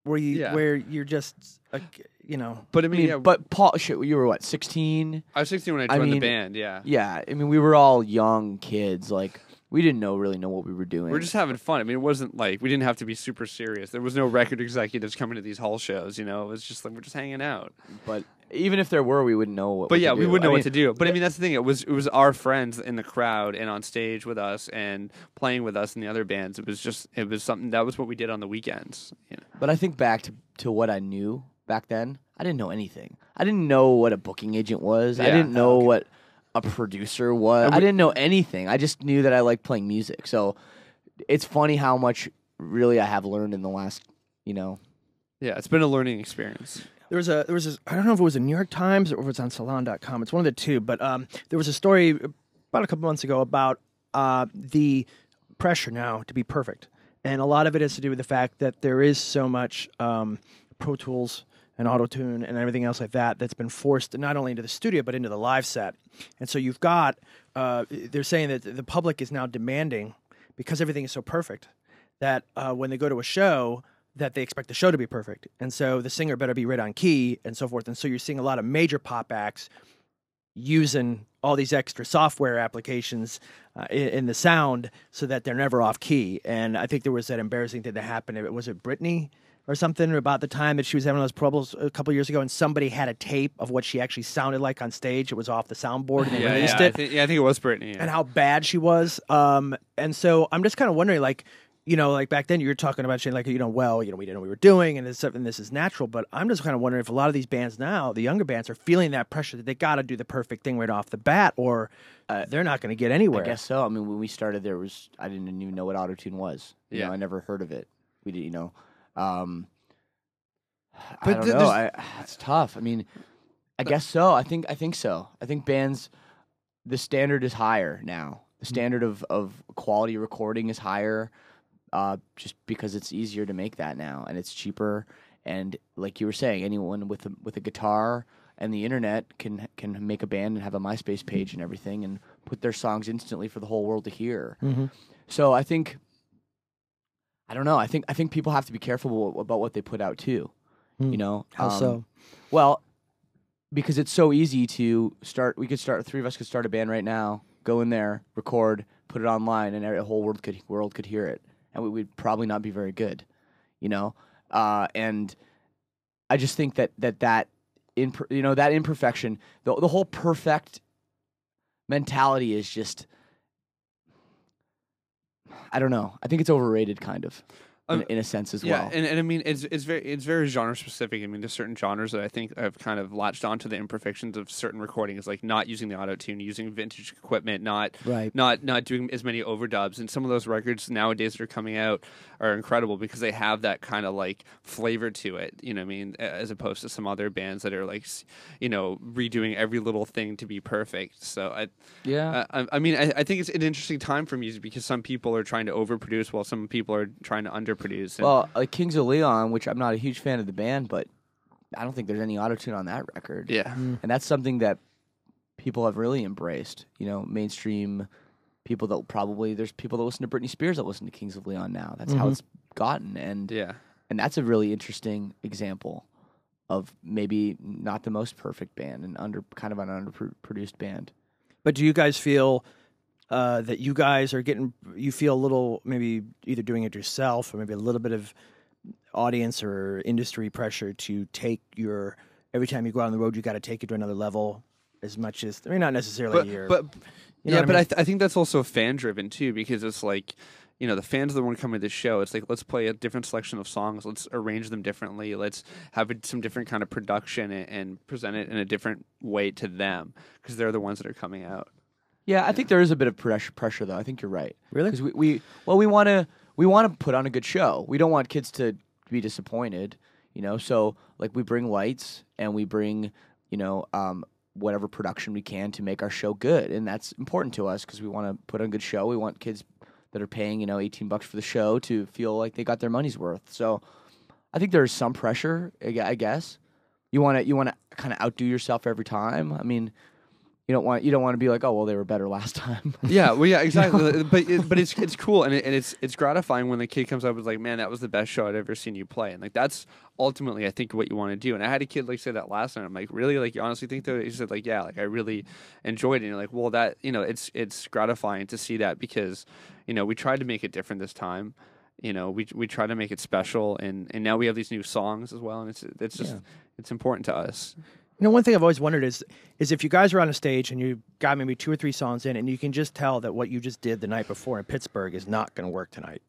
where you Yeah. where you're just a, you know But I I mean, mean yeah, but paul shit you were what 16 I was 16 when I I joined mean- the band. Yeah. yeah i mean we were all young kids like we didn't know really know what we were doing We're just having fun. I mean, it wasn't like we didn't have to be super serious. There was no record executives coming to these hall shows. You know, it was just like we're just hanging out. but even if there were we wouldn't know what But what yeah, to we wouldn't know I what mean, to do. But I mean, that's the thing. It was it was our friends in the crowd and on stage with us and playing with us in the other bands. It was just it was something that was what we did on the weekends. You know? But I think back to, to what I knew back then. I didn't know anything. I didn't know what a booking agent was. I didn't know what a producer was. And I didn't know anything. I just knew that I liked playing music. So it's funny how much really I have learned in the last, you know. Yeah, it's been a learning experience. There was a there was this, I don't know if it was a New York Times or if it was on Salon.com. It's one of the two, but um, there was a story about a couple months ago about uh, the pressure now to be perfect, and a lot of it has to do with the fact that there is so much um, Pro Tools and auto tune and everything else like that that's been forced not only into the studio but into the live set, and so you've got uh, they're saying that the public is now demanding because everything is so perfect that uh, when they go to a show that they expect the show to be perfect and so the singer better be right on key and so forth and so you're seeing a lot of major pop acts using all these extra software applications uh, in, in the sound so that they're never off key and i think there was that embarrassing thing that happened It- was it Britney or something about the time that she was having those problems a couple years ago and somebody had a tape of what she actually sounded like on stage it was off the soundboard and they Yeah, released yeah, I it yeah, I think it was Britney. Yeah. and how bad she was. Um, and so I'm just kind of wondering, like, you know, like back then you were talking about saying, like, you know, well, you know, we didn't know what we were doing, and this and this is natural. But I'm just kind of wondering if a lot of these bands now, the younger bands, are feeling that pressure that they got to do the perfect thing right off the bat, or uh, they're not going to get anywhere. I guess so. I mean, when we started, there was I didn't even know what autotune was. You Yeah. know, I never heard of it. We didn't, you know. Um, I But don't th- know. there's- I, it's tough. I mean, I guess so. I think I think so. I think bands, the standard is higher now. The Mm-hmm. standard of of quality recording is higher, uh, just because it's easier to make that now and it's cheaper. And like you were saying, anyone with a, with a guitar and the internet can can make a band and have a MySpace page and everything and put their songs instantly for the whole world to hear. Mhm. So I think I don't know. I think I think people have to be careful about what they put out too. Hmm. You know, How Um, so? Well, because it's so easy to start. We could start. Three of us could start a band right now. Go in there, record, put it online, and the whole world could world could hear it, and we would probably not be very good. You know, uh, and I just think that that that imper- you know that imperfection, the the whole perfect mentality is just. I don't know. I think it's overrated, kind of, in, Um, in a sense as yeah, well. and, and I mean it's it's very it's very genre specific. I mean, there's certain genres that I think have kind of latched onto the imperfections of certain recordings, like not using the auto tune, using vintage equipment, not Right. not not doing as many overdubs. And some of those records nowadays that are coming out are incredible because they have that kind of like flavor to it. You know, what I mean, as opposed to some other bands that are like, you know, redoing every little thing to be perfect. So I, yeah, I, I- mean, I, I think it's an interesting time for music because some people are trying to overproduce while some people are trying to underproduce. And Well, like Kings of Leon, which I'm not a huge fan of the band, but I don't think there's any autotune on that record. yeah, mm-hmm. And that's something that people have really embraced. You know, mainstream people that probably there's people that listen to Britney Spears that listen to Kings of Leon now. That's how mm-hmm. it's gotten, and yeah. and that's a really interesting example of maybe not the most perfect band and under kind of an underproduced band. But do you guys feel uh, that you guys are getting? You feel a little maybe either doing it yourself or maybe a little bit of audience or industry pressure to take your every time you go out on the road, you got to take it to another level. As much as I mean, not necessarily but your, but you know yeah, what I but I, th- I think that's also fan driven too because it's like you know the fans are the one coming to the show. It's like let's play a different selection of songs. Let's arrange them differently. Let's have some different kind of production and, and present it in a different way to them because they're the ones that are coming out. Yeah, I think there is a bit of pressure, pressure though. I think you're right. Really? Because we, we well, we want to we want to put on a good show. We don't want kids to be disappointed, you know. So like we bring lights and we bring you know um, whatever production we can to make our show good, and that's important to us because we want to put on a good show. We want kids that are paying you know 18 bucks for the show to feel like they got their money's worth. So. I I think there is some pressure. I guess you want to you want to kind of outdo yourself every time. I mean, you don't want you don't want to be like, oh well, they were better last time. Yeah, well, yeah, exactly. but it, but it's it's cool and, it, and it's it's gratifying when the kid comes up and is like, man, that was the best show I'd ever seen you play, and like that's ultimately I think what you want to do. And I had a kid like say that last night. I'm like, really? Like you honestly think that? He said like, yeah, like I really enjoyed it. And you're like, well, that you know, it's it's gratifying to see that because you know we tried to make it different this time. You know, we we try to make it special, and and now we have these new songs as well, and it's it's just it's important to us. You know, one thing I've always wondered is is if you guys are on a stage and you got maybe two or three songs in, and you can just tell that what you just did the night before in Pittsburgh is not going to work tonight.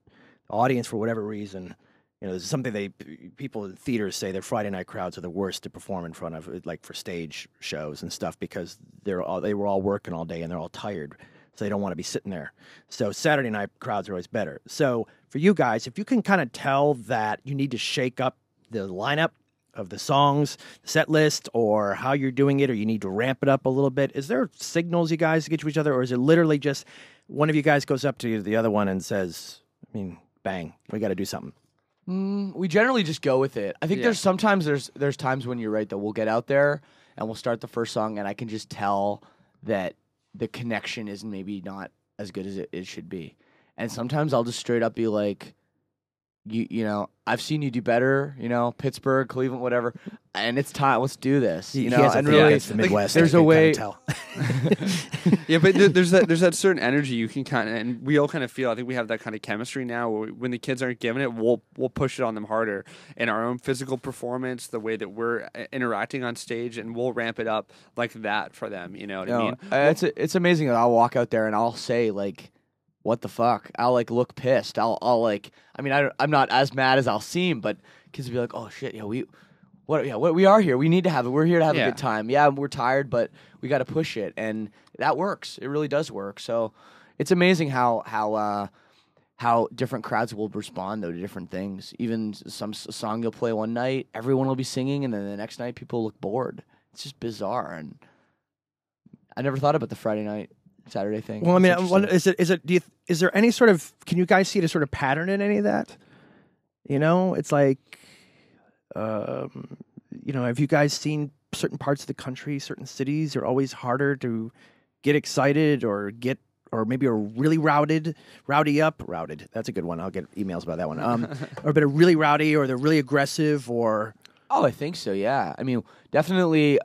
The audience, for whatever reason, you know, there's something they people in theaters say their Friday night crowds are the worst to perform in front of, like for stage shows and stuff, because they're all they were all working all day and they're all tired, so they don't want to be sitting there. So Saturday night crowds are always better. So for you guys, if you can kind of tell that you need to shake up the lineup of the songs, set list, or how you're doing it, or you need to ramp it up a little bit? Is there signals you guys get to each other, or is it literally just one of you guys goes up to the other one and says, I mean, bang, we got to do something? Mm, we generally just go with it. I think Yeah. there's sometimes there's there's times when you're right that we'll get out there and we'll start the first song and I can just tell that the connection is maybe not as good as it, it should be. And sometimes I'll just straight up be like, you you know, I've seen you do better, you know, Pittsburgh, Cleveland, whatever, and it's time. Let's do this. You he know, has a and thing really, against the like, Midwest. there's I a can way. kinda tell. yeah, but there- there's that there's that certain energy you can kind of, and we all kind of feel. I think we have that kind of chemistry now. Where when the kids aren't giving it, we'll we'll push it on them harder in our own physical performance, the way that we're uh, interacting on stage, and we'll ramp it up like that for them. You know what I mean? uh, it's it's amazing that I'll walk out there and I'll say like, "What the fuck?" I'll like look pissed. I'll I'll like. I mean, I I'm not as mad as I'll seem, but kids will be like, "Oh shit, yeah, we." What, yeah, what, we are here. We need to have it. We're here to have Yeah. a good time. Yeah, we're tired, but we got to push it, and that works. It really does work. So, it's amazing how how uh, how different crowds will respond though to different things. Even some song you'll play one night, everyone will be singing, and then the next night people look bored. It's just bizarre, and I never thought about the Friday night Saturday thing. Well, I mean, I wonder, is it is it do you, is there any sort of can you guys see a sort of pattern in any of that? You know, it's like, um, you know, have you guys seen certain parts of the country, certain cities are always harder to get excited or get or maybe are really routed, rowdy up, routed. That's a good one. I'll get emails about that one. Um, or but are really rowdy or they're really aggressive or Oh, I think so. Yeah. I mean, definitely.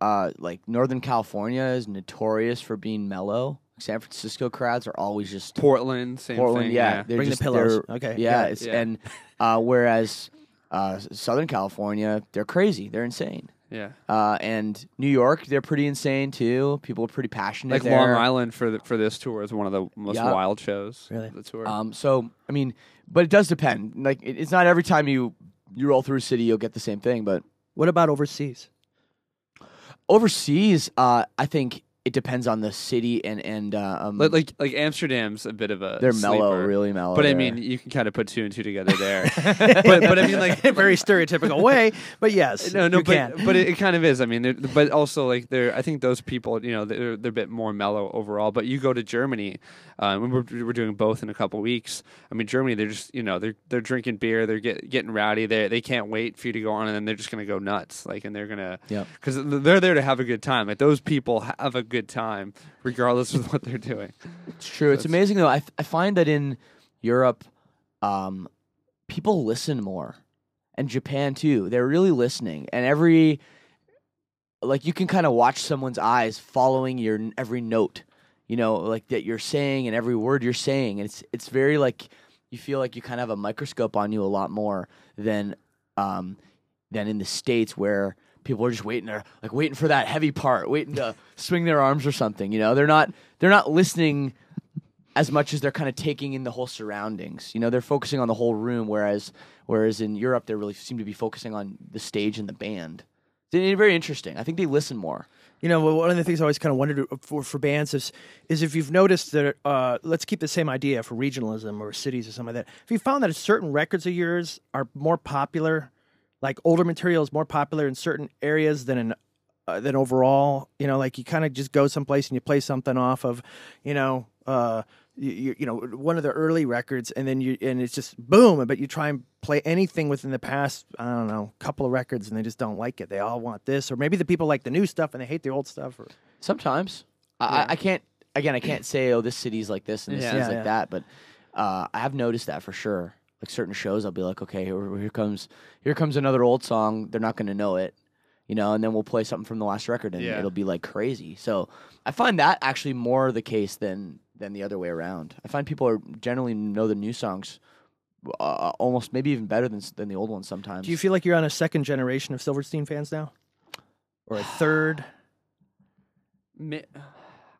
Uh, like Northern California is notorious for being mellow. San Francisco crowds are always just Portland, same Portland. thing. yeah, they're Bring the just- pillows. they're- Okay, Yeah, yeah. it's Yeah. and uh, whereas uh, Southern California, they're crazy. They're insane. yeah. Uh, and New York, they're pretty insane too. People are pretty passionate. Like there. Long Island for the, for this tour is one of the most Yeah. wild shows. Really? The tour. Um, so I mean, but it does depend. Like it, it's not every time you you roll through a city you'll get the same thing. But what about overseas? Overseas, uh, I think it depends on the city and and uh, um, like, like like Amsterdam's a bit of a they're mellow, really mellow. But I mean, you can kind of put two and two together there. but but I mean, like a very stereotypical way, but yes, no, no, you but can. but it, it kind of is. I mean, but also like they're. I think those people, you know, they're they're a bit more mellow overall. But you go to Germany, uh, when we're we're doing both in a couple weeks. I mean, Germany, they're just you know they're they're drinking beer, they're get, getting rowdy. They they can't wait for you to go on, and then they're just gonna go nuts. Like, and they're gonna yeah, because they're there to have a good time. Like those people have a good time regardless of what they're doing. It's true. It's That's- amazing though. I I find that in Europe, um, people listen more, and Japan too. They're really listening, and every like you can kind of watch someone's eyes following your every note. You know, like that you're saying and every word you're saying, and it's it's very like you feel like you kind of have a microscope on you a lot more than um than in the states where people are just waiting there like waiting for that heavy part waiting to swing their arms or something you know they're not they're not listening as much as they're kind of taking in the whole surroundings you know they're focusing on the whole room whereas whereas in europe they really seem to be focusing on the stage and the band it's very interesting i think they listen more You know, one of the things I always kind of wondered for for bands is is if you've noticed that. Uh, let's keep the same idea for regionalism or cities or something like that. If you found that certain records of yours are more popular, like older material is more popular in certain areas than in uh, than overall. You know, like you kind of just go someplace and you play something off of, you know. Uh, you, you, know one of the early records, and then you and it's just boom. But you try and play anything within the past, I don't know, couple of records, and they just don't like it. They all want this, or maybe the people like the new stuff and they hate the old stuff. Or Sometimes I, I, I can't. Again, I can't say, "Oh, this city's like this and this Yeah. city's Yeah, like yeah. that." But uh, I have noticed that for sure. Like certain shows, I'll be like, "Okay, here, here comes here comes another old song. They're not going to know it, you know." And then we'll play something from the last record, and Yeah. it'll be like crazy. So I find that actually more the case than than the other way around. I find people are generally know the new songs uh, almost maybe even better than s- than the old ones sometimes. do you feel like you're on a second generation of Silverstein fans now, or a third? Mi-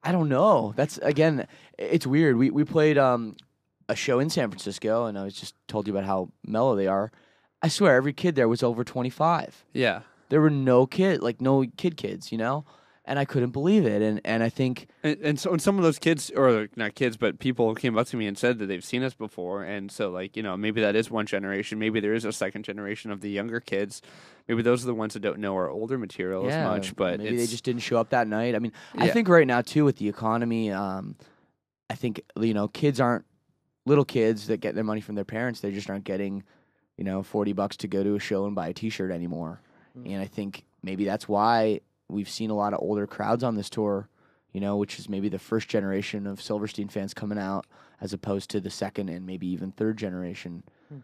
I don't know. That's again, it's weird. We we played um a show in San Francisco, and I was just told you about how mellow they are. I swear, every kid there was over twenty five. Yeah. There were no kid, like no kid kids, you know, and I couldn't believe it. And and I think And, and so and some of those kids, or not kids, but people came up to me and said that they've seen us before. And so, like, you know, maybe that is one generation. Maybe there is a second generation of the younger kids. Maybe those are the ones that don't know our older material as much. But maybe they just didn't show up that night. I mean, I Yeah. think right now too with the economy, um, I think you know kids aren't little kids that get their money from their parents. They just aren't getting, you know, forty bucks to go to a show and buy a T-shirt anymore. Hmm. And I think maybe that's why we've seen a lot of older crowds on this tour. You know, which is maybe the first generation of Silverstein fans coming out, as opposed to the second and maybe even third generation. Hmm.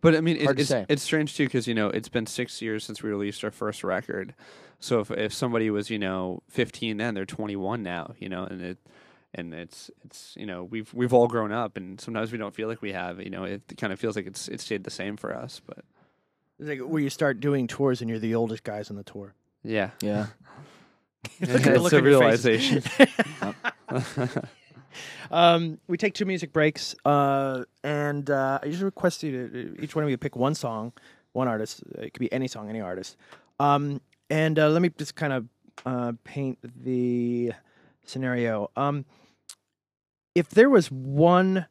But I mean, it, it's say. it's strange too because you know it's been six years since we released our first record. So if if somebody was you know 15 then, they're 21 now. You know, and it and it's it's you know we've we've all grown up, and sometimes we don't feel like we have. You know, it kind of feels like it's it stayed the same for us. But It's like where you start doing tours and you're the oldest guys on the tour. yeah, Yeah. Look at it's look a on your faces. realization. Um, we take two music breaks, uh, and uh, I usually request you to each one of you pick one song, one artist. It could be any song, any artist. Um, and uh, let me just kind of uh, paint the scenario. Um, if there was one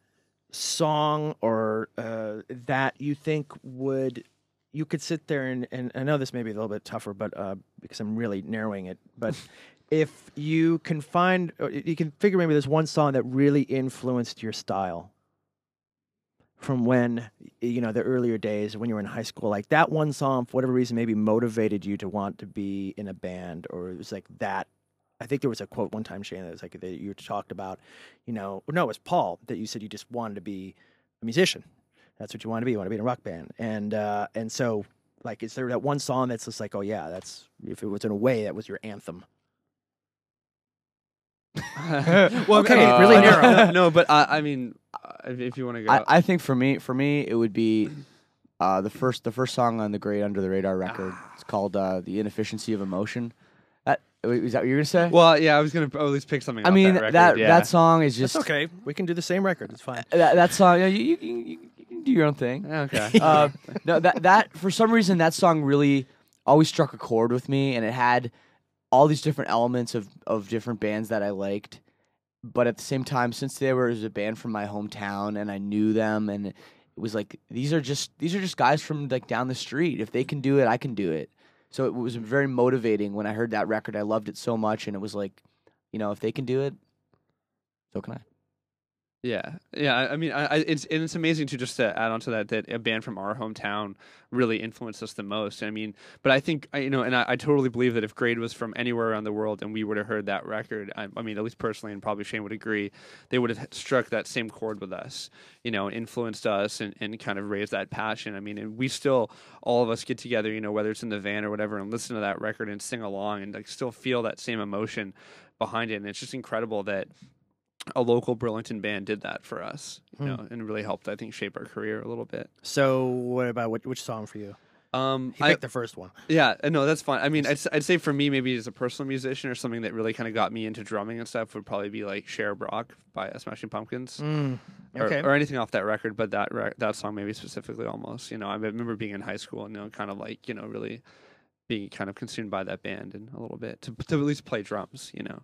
song or uh, that you think would you could sit there and, and I know this may be a little bit tougher, but uh, because I'm really narrowing it, but if you can find, or you can figure maybe there's one song that really influenced your style from when you know the earlier days when you were in high school, like that one song for whatever reason maybe motivated you to want to be in a band, or it was like that. I think there was a quote one time, Shane, that was like that you talked about, you know, or no, it was Paul that you said you just wanted to be a musician. That's what you want to be. You want to be in a rock band, and uh, and so like, is there that one song that's just like, oh yeah, that's if it was in a way that was your anthem. well, Okay, I mean, really uh, narrow. No, no, but uh, I mean, uh, if, if you want to go, I, I think for me, for me, it would be uh, the first the first song on the Grade Under the Radar record. It's called uh, "The Inefficiency of Emotion." That wait, is that what you're gonna say? well, yeah, I was gonna at least pick something. I mean that that yeah. that song is just That's okay. We can do the same record. It's fine. that, that song. You, you, you, you can do your own thing. Okay. uh, no, that that for some reason that song really always struck a chord with me, and it had all these different elements of of different bands that I liked. But at the same time, since they were a band from my hometown, and I knew them, and it was like these are just these are just guys from like down the street. If they can do it, I can do it. So it was very motivating when I heard that record. I loved it so much, and it was like, you know, if they can do it, so can I. Yeah, yeah. I mean, I, I, it's and it's amazing to just to add on to that that a band from our hometown really influenced us the most. I mean, but I think you know, and I, I totally believe that if Grade was from anywhere around the world and we would have heard that record, I, I mean, at least personally, and probably Shane would agree, they would have struck that same chord with us, you know, influenced us and, and kind of raised that passion. I mean, and we still, all of us get together, you know, whether it's in the van or whatever, and listen to that record and sing along and like still feel that same emotion behind it. And it's just incredible that a local Burlington band did that for us, you know, and really helped, I think, shape our career a little bit. So, what about which, which song for you? Um, He I, picked the first one. yeah, uh, no, that's fine. I mean, I'd, I'd say for me, maybe as a personal musician or something that really kind of got me into drumming and stuff would probably be like Cherub Rock by uh, Smashing Pumpkins. Mm, Or, okay. or anything off that record, but that that song maybe specifically almost. You know, I remember being in high school and you know, kind of like you know, really being kind of consumed by that band and a little bit to to at least play drums. You know,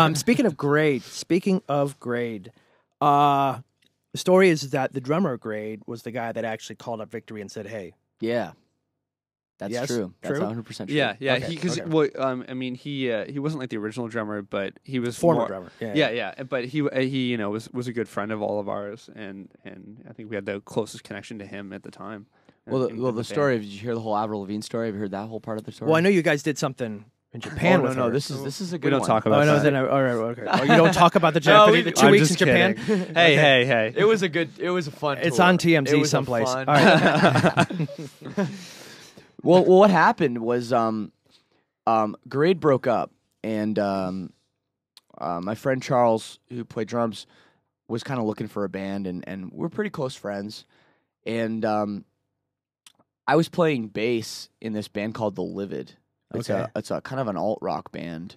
um, speaking of Grade, speaking of Grade, uh, the story is that the drummer Grade was the guy that actually called up Victory and said, "Hey, Yeah, that's Yes? true. That's True? 100 percent true. Yeah, yeah. Okay, He because okay. well, um, I mean, he uh, he wasn't like the original drummer, but he was former more- drummer." Yeah, Yeah, yeah. But he uh, he you know was was a good friend of all of ours, and and I think we had the closest connection to him at the time. uh, Well, the, in- well, in the band. story. Did you hear the whole Avril Lavigne story? Have you heard that whole part of the story? Well, I know you guys did something in Japan. Oh, no, with no. her. This is this is a good We don't one. talk Oh, about I know. that. Then I, all right, okay. Oh, you don't talk about the No, we- the 2 I'm weeks in just Japan. kidding. hey, hey, hey. It was a good. It was a fun. It's tour. on It TMZ was a someplace. fun- All right. well, well, what happened was um, um, Grade broke up, and um, uh, my friend Charles, who played drums, was kind of looking for a band, and and we're pretty close friends, and um, I was playing bass in this band called The Livid. It's Okay. a it's a kind of an alt rock band.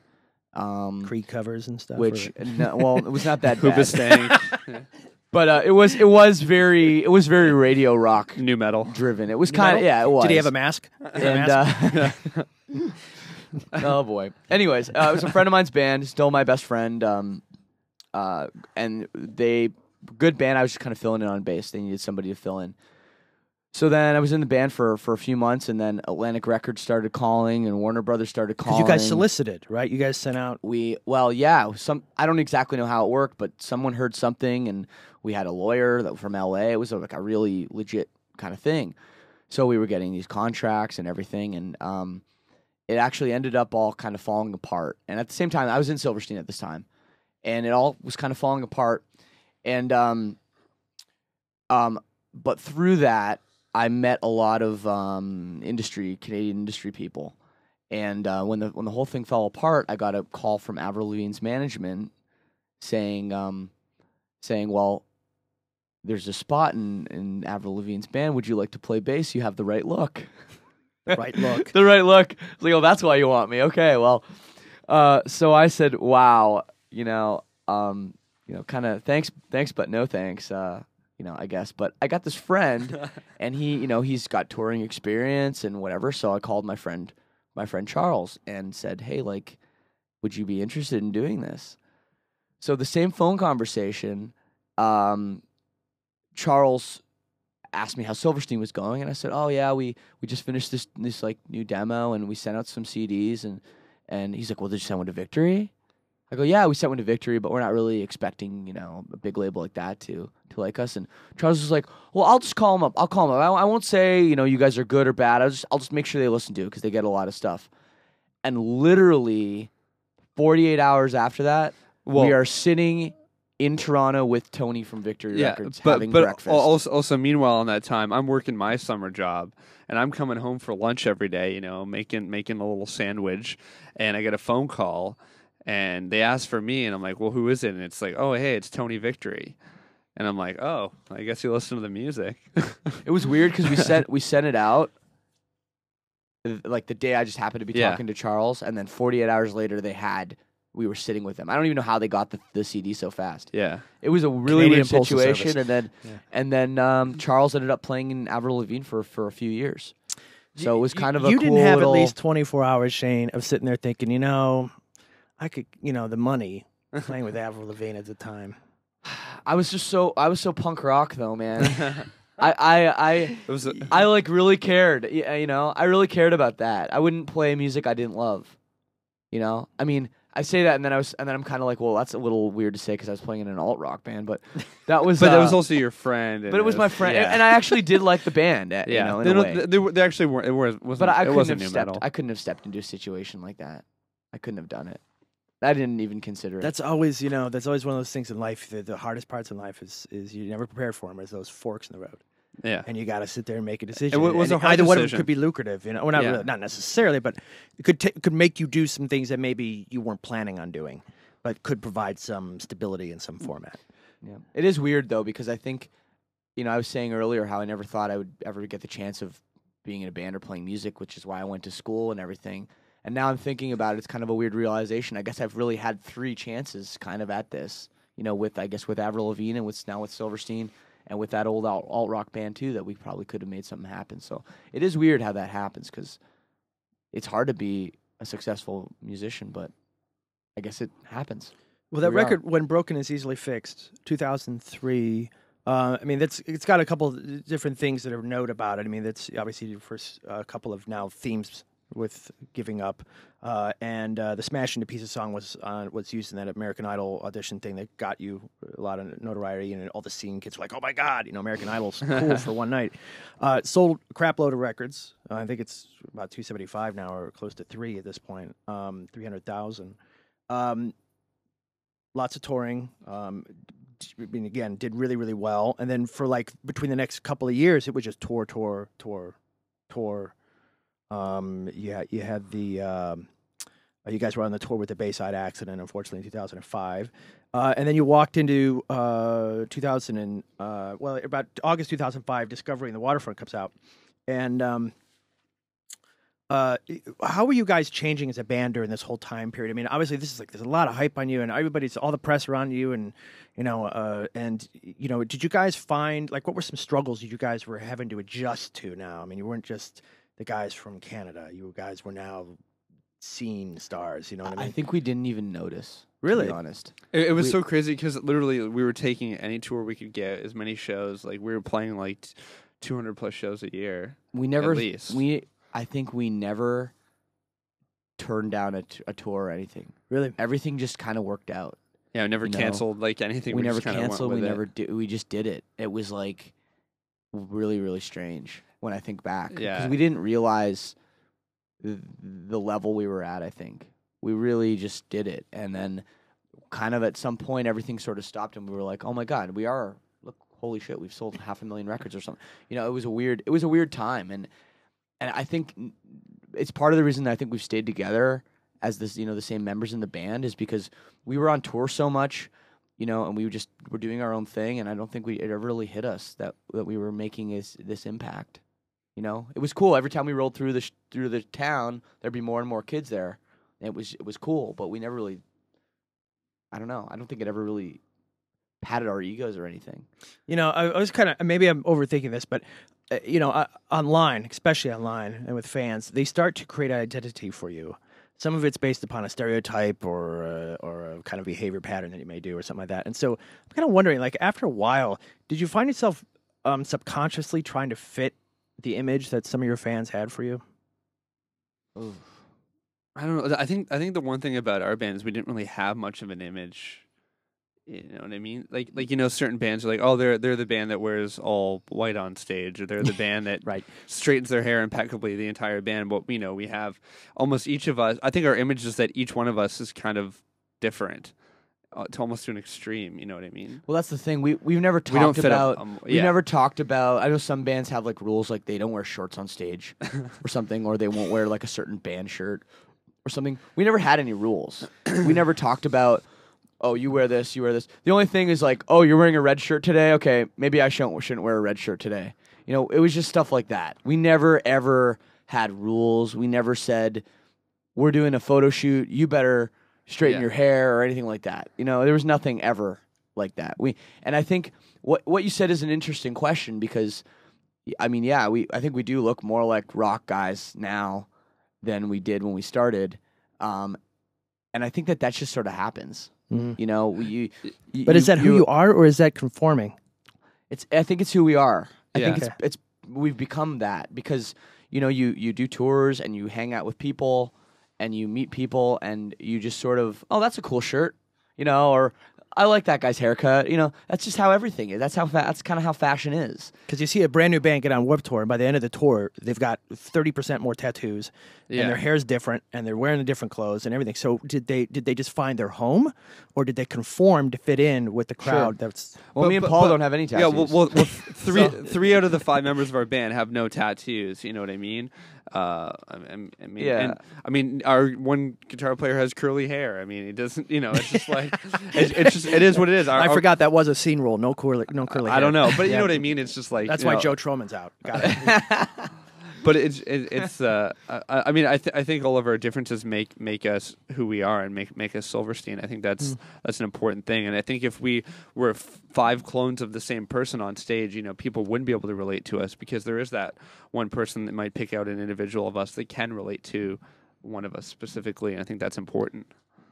Um, Creed covers and stuff. which or- no, well, it was not that bad. Hoobastank, but uh, it was it was very it was very radio rock nu metal. driven. It was kind of yeah, it was. Did he have a mask? Did a and mask? uh, oh boy. Anyways, uh, it was a friend of mine's band, still my best friend. Um, uh, and they good band. I was just kind of filling in on bass. They needed somebody to fill in. So then I was in the band for for a few months, and then Atlantic Records started calling, and Warner Brothers started calling. you guys solicited, right? You guys sent out. we well yeah some i don't exactly know how it worked but someone heard something and we had a lawyer that from la it was like a really legit kind of thing so we were getting these contracts and everything and um, it actually ended up all kind of falling apart and at the same time i was in silverstein at this time and it all was kind of falling apart and um, um, but through that i met a lot of um, industry canadian industry people and uh, when the when the whole thing fell apart, I got a call from Avril Lavigne's management saying, um, saying, "Well, there's a spot in in Avril Lavigne's band. Would you like to play bass? You have the right look." the Right look. the right look. I was like, "Oh, that's why you want me." Okay, well, uh, so I said, "Wow, you know, um, you know, kind of thanks, thanks, but no thanks." Uh, you know, I guess. But I got this friend, and he, you know, he's got touring experience and whatever. So I called my friend, my friend Charles, and said, "Hey, like, would you be interested in doing this?" So the same phone conversation, um, Charles asked me how Silverstein was going, and I said, "Oh yeah, we we just finished this this like new demo, and we sent out some CDs, and and he's like, well, did you send one to Victory?" I go, "Yeah, we sent one to Victory, but we're not really expecting you know a big label like that to to like us." And Charles was like, "Well, I'll just call him up. I'll call him up. I, I won't say you know you guys are good or bad. I'll just I'll just make sure they listen to it because they get a lot of stuff." And literally, forty eight hours after that, Well- we are sitting in Toronto with Tony from Victory yeah, Records but having but breakfast. also also meanwhile in that time I'm working my summer job and I'm coming home for lunch every day, you know, making making a little sandwich, and I get a phone call, and they ask for me, and I'm like, well, who is it? And it's like, oh, hey, it's Tony Victory, and I'm like, oh, I guess you listen to the music. It was weird because we sent we sent it out like the day I just happened to be Yeah. talking to Charles, and then 48 hours later they had we were sitting with them. I don't even know how they got the, the CD so fast. yeah, It was a really Canadian weird Postal situation, Service. and then and then um, Charles ended up playing in Avril Lavigne for for a few years. So it was kind of a you cool didn't have little, at least 24 hours, Shane, of sitting there thinking, you know, I could, you know, the money playing with Avril Lavigne at the time. I was just so I was so punk rock though, man. I I I. it was. A, I like really cared. y- You know, I really cared about that. I wouldn't play music I didn't love. You know, I mean, I say that, and then I was, and then I'm kind of like, well, that's a little weird to say because I was playing in an alt rock band, but that was, but that uh, was also your friend. but it was my friend, and, I actually did like the band. uh, yeah, you know, in they, a way. they, they were- they actually weren't. It was, wasn't. but I it couldn't wasn't have new stepped. metal. I couldn't have stepped into a situation like that. I couldn't have done it. I didn't even consider it. That's always, you know, that's always one of those things in life. The, the hardest parts in life is is you never prepare for them. Is those forks in the road, yeah, and you got to sit there and make a decision. what was And a hard either one of them decision? could be lucrative, you know, or not Yeah. really, not necessarily, but it could ta could make you do some things that maybe you weren't planning on doing, but could provide some stability in some format. Yeah. It is weird though because I think, you know, I was saying earlier how I never thought I would ever get the chance of being in a band or playing music, which is why I went to school and everything. And now I'm thinking about it, it's kind of a weird realization. I guess I've really had three chances kind of at this, you know, with I guess with Avril Lavigne and with now with Silverstein and with that old alt, alt rock band too that we probably could have made something happen. So it is weird how that happens because it's hard to be a successful musician, but I guess it happens. Well, that we are. record, when broken is easily fixed, 2003. Uh, I mean, that's it's got a couple of different things that are note about it. I mean, that's obviously the first uh, couple of now themes with giving up, uh, and uh, the "Smash into Pieces" song was uh, was used in that American Idol audition thing that got you a lot of notoriety, and all the scene kids were like, "Oh my God, you know, American Idol's cool for one night." Uh, sold a crap load of records. Uh, I think it's about 275 now, or close to three at this point, um, 300,000. Um, lots of touring. Um, I mean, again, did really, really well. And then for like between the next couple of years, it was just tour, tour, tour, tour. Um, you had, you had the, um, uh, you guys were on the tour with the Bayside accident, unfortunately, in 2005. Uh, and then you walked into uh, 2000 and, uh, well, about August 2005, Discovering the Waterfront comes out. And um, uh, how were you guys changing as a band during this whole time period? I mean, obviously, this is like there's a lot of hype on you, and everybody's all the press around you, and you know, uh, and you know, did you guys find like what were some struggles you guys were having to adjust to? Now, I mean, you weren't just the guys from Canada; you guys were now scene stars. You know what I mean? I think we didn't even notice. To Really? be honest. It, it was We- so crazy because literally we were taking any tour we could get, as many shows. Like we were playing like t- 200 plus shows a year. We never. least. We. I think we never turned down a, t- a tour or anything. really? Everything just kind of worked out. Yeah, we never No. canceled like anything. we, We, never just kinda went canceled. We it. never did. We just did it. It was like really, really strange when I think back. Yeah. we didn't realize the, the level we were at. I think we really just did it, and then kind of at some point everything sort of stopped, and we were like, "Oh my god, we are." Look, holy shit, we've sold half a million records or something. You know, it was a weird. It was a weird time, and and I think it's part of the reason that I think we've stayed together as this, you know, the same members in the band is because we were on tour so much, you know, and we were just were doing our own thing, and I don't think we it ever really hit us that that we were making this this impact. You know, it was cool every time we rolled through the sh- through the town. There'd be more and more kids there. It was it was cool, but we never really. I don't know. I don't think it ever really patted our egos or anything. You know, I, I was kind of maybe I'm overthinking this, but uh, you know, uh, online, especially online and with fans, they start to create an identity for you. Some of it's based upon a stereotype or uh, or a kind of behavior pattern that you may do or something like that. And so I'm kind of wondering, like after a while, did you find yourself um, subconsciously trying to fit the image that some of your fans had for you? I don't know. I think I think the one thing about our band is we didn't really have much of an image. You know what I mean? Like like you know, certain bands are like, oh, they're they're the band that wears all white on stage, or they're the band that Right. straightens their hair impeccably. The entire band, but you know, we have almost each of us. I think our image is that each one of us is kind of different, uh, to almost to an extreme. You know what I mean? Well, that's the thing. We we've never talked We don't fit about. up, um, yeah. never talked about. I know some bands have like rules, like they don't wear shorts on stage or something, or they won't wear like a certain band shirt or something. We never had any rules. we never talked about. Oh, you wear this. You wear this. The only thing is like, oh, you're wearing a red shirt today. Okay, maybe I shouldn't shouldn't wear a red shirt today. You know, it was just stuff like that. We never ever had rules. We never said we're doing a photo shoot. You better straighten Yeah. your hair or anything like that. You know, there was nothing ever like that. We and I think what what you said is an interesting question because I mean, yeah, we I think we do look more like rock guys now than we did when we started. Um, and I think that that just sort of happens. Mhm. You know, you, you- But is that who you are, or is that conforming? it's I think it's who we are. I Yeah. think it's it's we've become that because you know you you do tours and you hang out with people and you meet people and you just sort of oh that's a cool shirt you know or I like that guy's haircut you know that's just how everything is that's how fa- that's kind of how fashion is Because you see a brand new band get on Warped Tour, and by the end of the tour, they've got thirty percent more tattoos, Yeah. and their hair's different, and they're wearing the different clothes and everything. So did they did they just find their home, or did they conform to fit in with the crowd? That's well But- me and but- Paul but- don't have any tattoos Yeah, well, well, well three three out of the five members of our band have no tattoos. You know what I mean? Uh, I, I- I mean, Yeah. and, I mean, our one guitar player has curly hair. I mean, it doesn't. You know, it's just like it's, it's just it is what it is. Our, I our- forgot that was a scene rule. No curly, no curly. I don't know, but you know what I mean. It's just like That's why know, Joe Troman's out. Got it. But it's it, it's uh I, I mean I th- I think all of our differences make make us who we are and make make us Silverstein. I think that's that's an important thing. And I think if we were f- five clones of the same person on stage, you know, people wouldn't be able to relate to us because there is that one person that might pick out an individual of us that can relate to one of us specifically. And I think that's important.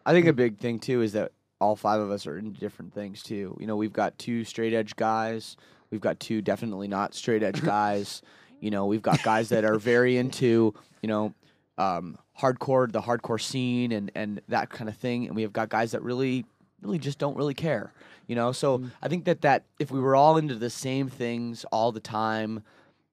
I think a big thing too is that all five of us are into different things too. You know, we've got two straight edge guys. We've got two definitely not straight edge guys. You know, we've got guys that are very into you know um, hardcore, the hardcore scene, and and that kind of thing. And we have got guys that really, really just don't really care. You know, so I think that that if we were all into the same things all the time,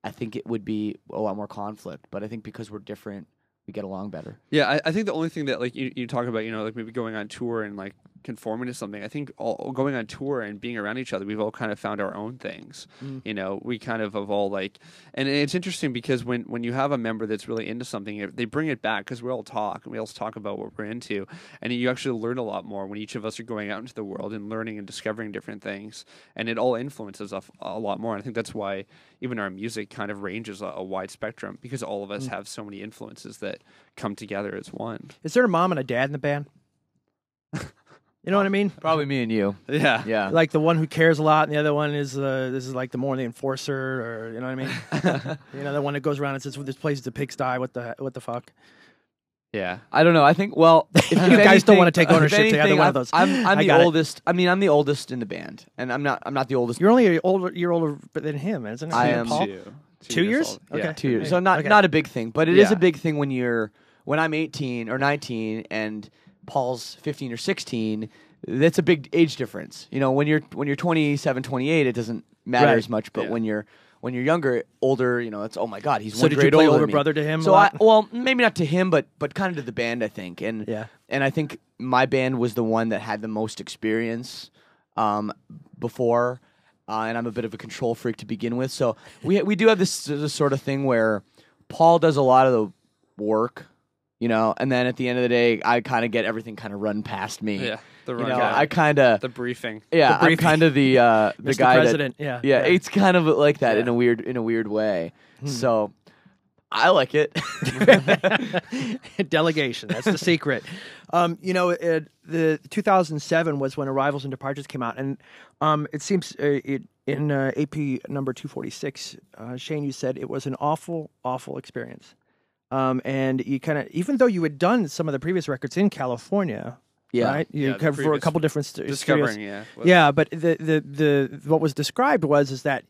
I think it would be a lot more conflict. But I think because we're different, we get along better. Yeah, I, I think the only thing that like you, you talk about, you know, like maybe going on tour and like conforming to something. I think all going on tour and being around each other, we've all kind of found our own things. Mm. You know, we kind of have all like, and it's interesting because when when you have a member that's really into something, they bring it back because we all talk and we all talk about what we're into, and you actually learn a lot more when each of us are going out into the world and learning and discovering different things, and it all influences us a lot more. And I think that's why even our music kind of ranges a, a wide spectrum because all of us mm. have so many influences that come together as one. Is there a mom and a dad in the band? You know what I mean? Probably me and you. Yeah, Yeah. Like the one who cares a lot, and the other one is uh, this is like the more the enforcer, or you know what I mean? you know, the one that goes around and says, "This place is a pigsty." What the what the fuck? yeah. I don't know. I think well, if, You guys don't wanna take ownership to either one of those. I'm, I'm I the got it. oldest. I mean, I'm the oldest in the band, and I'm not. I'm not the oldest. You're only a older. You're older than him, isn't it? I and am Paul? Two, Two years? old. Okay. Yeah. two years. So not okay. not a big thing, but it is Yeah. a big thing when you're when I'm 18 or 19 and Paul's 15 or 16. That's a big age difference. You know, when you're when you're 27, 28, it doesn't matter Right. as much. But Yeah. when you're when you're younger, older, you know, it's oh my god, he's So one did you play older older brother to him So I well, maybe not to him, but but kind of to the band, I think. And Yeah. and I think my band was the one that had the most experience um, before, uh, and I'm a bit of a control freak to begin with. So we we do have this, this sort of thing where Paul does a lot of the work, you know, and then at the end of the day, I kind of get everything kind of run past me. Yeah, the you run know, guy. I kind of the briefing. yeah, I'm kind of the uh, the Mr. guy that- President, yeah, yeah, yeah. it's kind of like that in a weird in a weird way. So I like it. Delegation. That's the secret. Um, you know, it, the 2007 was when Arrivals and Departures came out, and um, it seems uh, it, in uh, AP number 246, uh, Shane, you said it was an awful, awful experience. Um, and you kind of, even though you had done some of the previous records in California, Yeah. right? You Yeah, covered for a couple different st- Discovering, studios. yeah. was- Yeah, but the, the the what was described was is that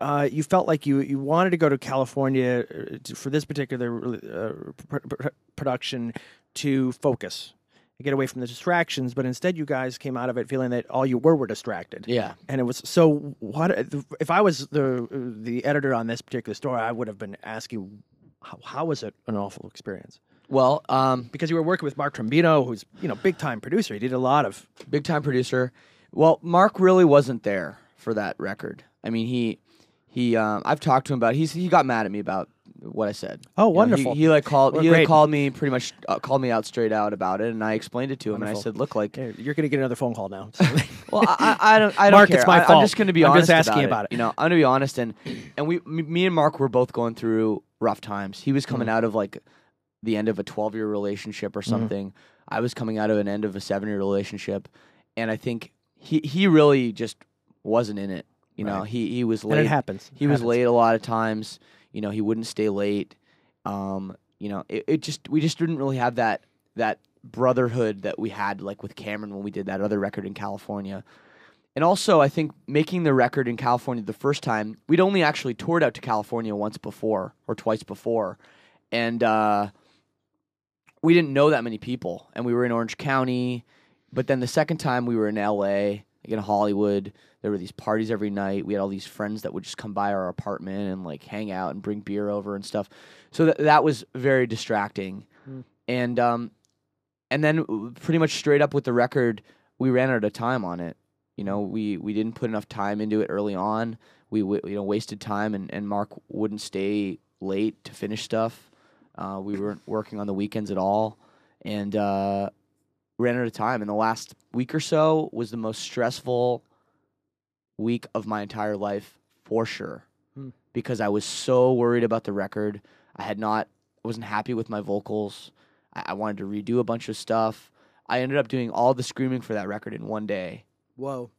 uh, you felt like you you wanted to go to California uh, to, for this particular uh, pr- pr- production to focus, to get away from the distractions. But instead, you guys came out of it feeling that all you were were distracted. yeah. And it was so. What if I was the the editor on this particular story? I would have been asking, how, how was it an awful experience? Well, um, Because you were working with Mark Trombino, who's you know big time producer. He did a lot of big time producer. Well, Mark really wasn't there for that record. I mean, he he. Um, I've talked to him about. He's he got mad at me about what I said. Oh, You know, he- wonderful. he, like called. Well, he like great. call me pretty much uh, called me out straight out about it, and I explained it to him, and I said, "Look, like, Hey, You're going to get another phone call now. So- well, I, I, don't, I don't Mark, care. it's my I, fault. I'm just going to be I'm just asking about, about it. You know, I'm going to be honest, and and we, me and Mark were both going through rough times. He was Mm-hmm. coming out of like the end of a 12 year relationship or something. I was coming out of an end of a seven year relationship, and I think he he really just wasn't in it. You know, he he was and late. it happens. He It was happens. late a lot of times. You know, he wouldn't stay late. Um, you know, it, it just we just didn't really have that that brotherhood that we had like with Cameron when we did that other record in California. And also, I think making the record in California the first time, we'd only actually toured out to California once before or twice before, and uh, we didn't know that many people. And we were in Orange County, but then the second time we were in L.A., like in Hollywood. There were these parties every night. We had all these friends that would just come by our apartment and like hang out and bring beer over and stuff. So that that was very distracting. And um, and then pretty much straight up with the record, we ran out of time on it. You know, we we didn't put enough time into it early on. We you know wasted time, and and Mark wouldn't stay late to finish stuff. Uh, we weren't working on the weekends at all, and uh, ran out of time. And the last week or so was the most stressful week of my entire life for sure, Hmm. because I was so worried about the record. I had not, I wasn't happy with my vocals. I, I wanted to redo a bunch of stuff. I ended up doing all the screaming for that record in one day. Whoa.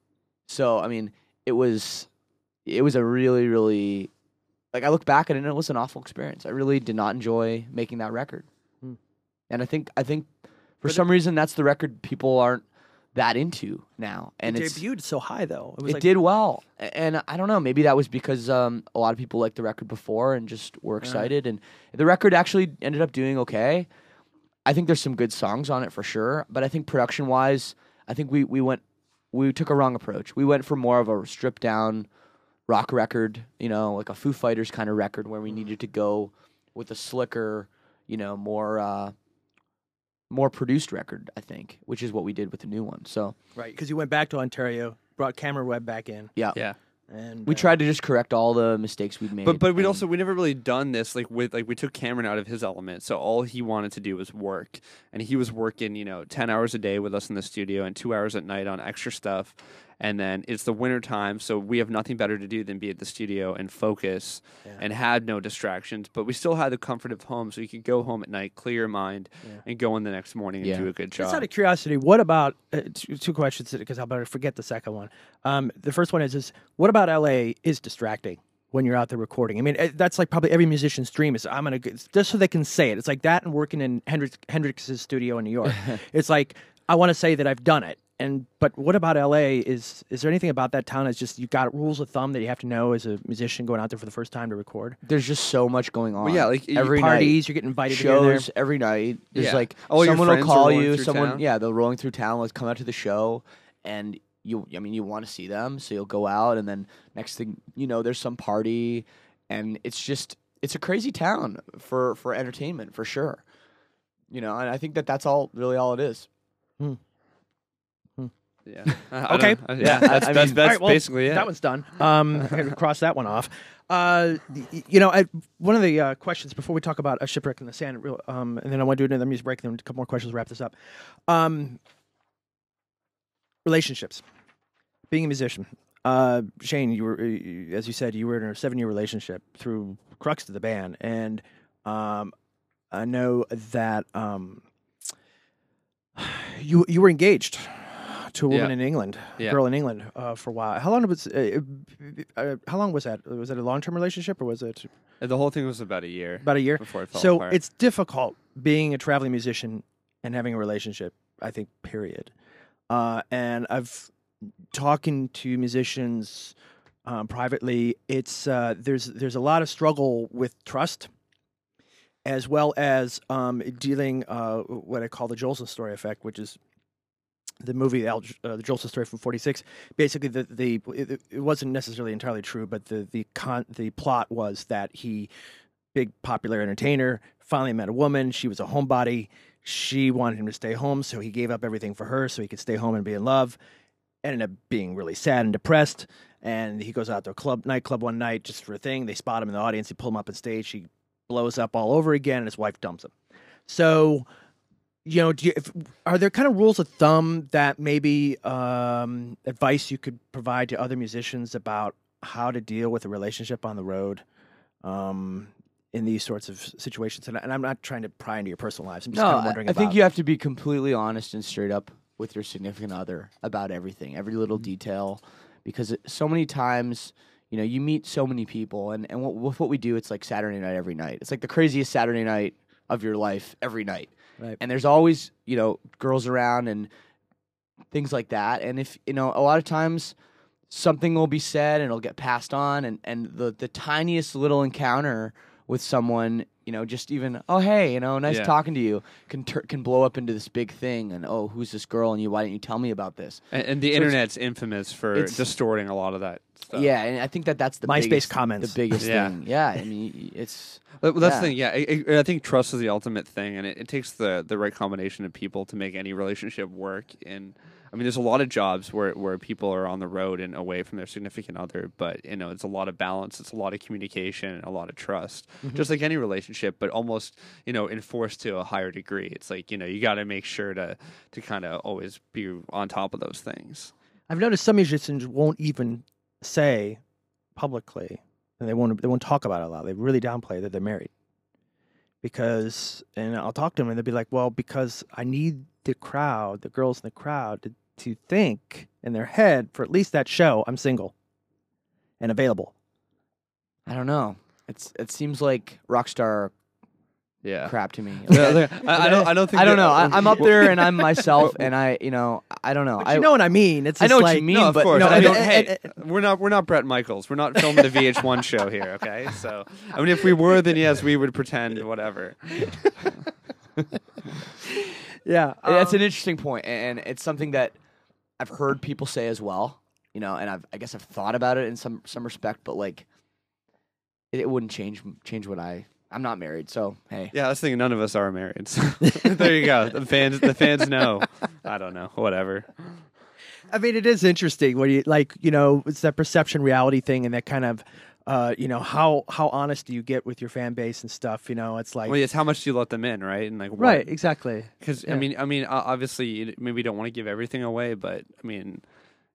So I mean, it was, it was a really, really, like I look back at it and it was an awful experience. I really did not enjoy making that record, Hmm. and I think I think For some reason, that's the record people aren't that into now, and it it's debuted so high though. It it like, did well, and I don't know. Maybe that was because um, a lot of people liked the record before and just were excited, and the record actually ended up doing okay. I think there's some good songs on it for sure, but I think production wise, I think we we went we took a wrong approach. We went for more of a stripped down rock record, you know, like a Foo Fighters kind of record where we needed to go with a slicker, you know, more uh, more produced record. I think, which is what we did with the new one. So right because you went back to Ontario, brought Cameron Webb back in, yeah, Yeah. And we uh, tried to just correct all the mistakes we'd made. But but we'd also we never really done this like with like we took Cameron out of his element, so all he wanted to do was work, and he was working you know ten hours a day with us in the studio and two hours at night on extra stuff, and then it's the winter time, so we have nothing better to do than be at the studio and focus, and had no distractions, but we still had the comfort of home, so you could go home at night, clear your mind, and go in the next morning and Yeah. do a good job. Just out of curiosity, what about uh, two, two questions? Because I'll better forget the second one. Um, the first one is: is what about LA is distracting when you're out there recording? I mean, uh, that's like probably every musician's dream is I'm gonna just so they can say it. It's like that and working in Hendrix Hendrix's studio in New York. it's like I want to say that I've done it. And but what about LA? Is is there anything about that town? Is just you got rules of thumb that you have to know as a musician going out there for the first time to record? there's just so much going on. yeah, like, every Parties, night, you're getting invited here and there. shows every night. There's Yeah. like All your someone will call you. Someone, town. yeah, they'll rolling through town. Let's come out to the show, and you. I mean, you want to see them, so you'll go out, and then next thing you know, there's some party, and it's just it's a crazy town for for entertainment for sure. You know, and I think that that's all really all it is. Hmm. Yeah. I Okay. don't- yeah, that's I that's, that's All right, well, basically it. That one's done. Um, I can cross that one off. Uh, you know, I, one of the uh, questions before we talk about a shipwreck in the sand, um, and then I want to do another music break, and then a couple more questions to wrap this up. Um, relationships, being a musician. Uh, Shane, you were, uh, as you said, you were in a seven-year relationship through crux to the band, and um, I know that um, you you were engaged to a woman Yeah. in England, a Yeah. girl in England, uh, for a while. How long was uh, uh, how long was that? Was it a long-term relationship or was it the whole thing was about a year. about a year? before it fell so apart. it's difficult being a traveling musician and having a relationship. I think. Period. Uh, and I've talking to musicians um, privately. It's uh, there's there's a lot of struggle with trust, as well as um, dealing uh, what I call the Jolson story effect, which is the movie Al, uh, the Jolson story from '46. Basically, the the it, it wasn't necessarily entirely true, but the the con the plot was that he big popular entertainer finally met a woman. She was a homebody. She wanted him to stay home, so he gave up everything for her so he could stay home and be in love. Ended up being really sad and depressed. And he goes out to a club nightclub one night just for a thing. They spot him in the audience. They pull him up on stage. He blows up all over again, and his wife dumps him. So, you know, do you, if, are there kind of rules of thumb that maybe um, advice you could provide to other musicians about how to deal with a relationship on the road? Um, in these sorts of situations, and, I- and I'm not trying to pry into your personal lives. I'm just No, kind of I, wondering. I think about- you have to be completely honest and straight up with your significant other about everything, every little Mm-hmm. detail, because it, so many times, you know, you meet so many people, and and what, with what we do, it's like Saturday night every night. It's like the craziest Saturday night of your life every night, Right. and there's always you know girls around and things like that, and if you know, a lot of times something will be said and it'll get passed on and, and the, the tiniest little encounter with someone you know just even oh hey you know nice Yeah. talking to you can tur- can blow up into this big thing and oh who's this girl and you why didn't you tell me about this And, and the So internet's infamous for distorting a lot of that stuff. yeah and i think that that's the MySpace biggest, comments. the biggest Yeah. thing yeah i mean it's Well, that's Yeah. the thing. Yeah, I, I- I think trust is the ultimate thing, and it, it takes the the right combination of people to make any relationship work. And I mean, there's a lot of jobs where where people are on the road and away from their significant other, but you know, it's a lot of balance, it's a lot of communication, and a lot of trust, mm-hmm. just like any relationship, but almost you know enforced to a higher degree. It's like you know you got to make sure to to kind of always be on top of those things. I've noticed some musicians won't even say publicly, and they won't they won't talk about it a lot. They really downplay that they're married because, and I'll talk to them, and they'll be like, "Well, because I need the crowd, the girls in the crowd, to to think in their head for at least that show, I'm single and available." i don't know it's it seems like rock star Yeah. crap to me. Yeah, okay? I, I don't. I don't think. I don't know. I, I'm up there and I'm myself, and I, you know, I don't know. But I you know what I mean? It's I know what like, you mean, No, of but course. no, I and- don't- hey, we're not. We're not Bret Michaels. We're not filming the VH1 show here. Okay. So I mean, if we were, then yes, we would pretend whatever. yeah. that's um, an interesting point, and it's something that I've heard people say as well. You know, and I've, I guess I've thought about it in some some respect, but like, it, it wouldn't change change what I. I'm not married, so hey. Yeah, I was thinking none of us are married. So there you go. The fans. The fans know. I don't know. Whatever. I mean, it is interesting when you like, you know, it's that perception reality thing, and that kind of, uh, you know, how how honest do you get with your fan base and stuff? You know, it's like, Well, it's how much do you let them in, right? And like, what- right, exactly. Because Yeah. I mean, I mean, obviously, you maybe don't want to give everything away, but I mean,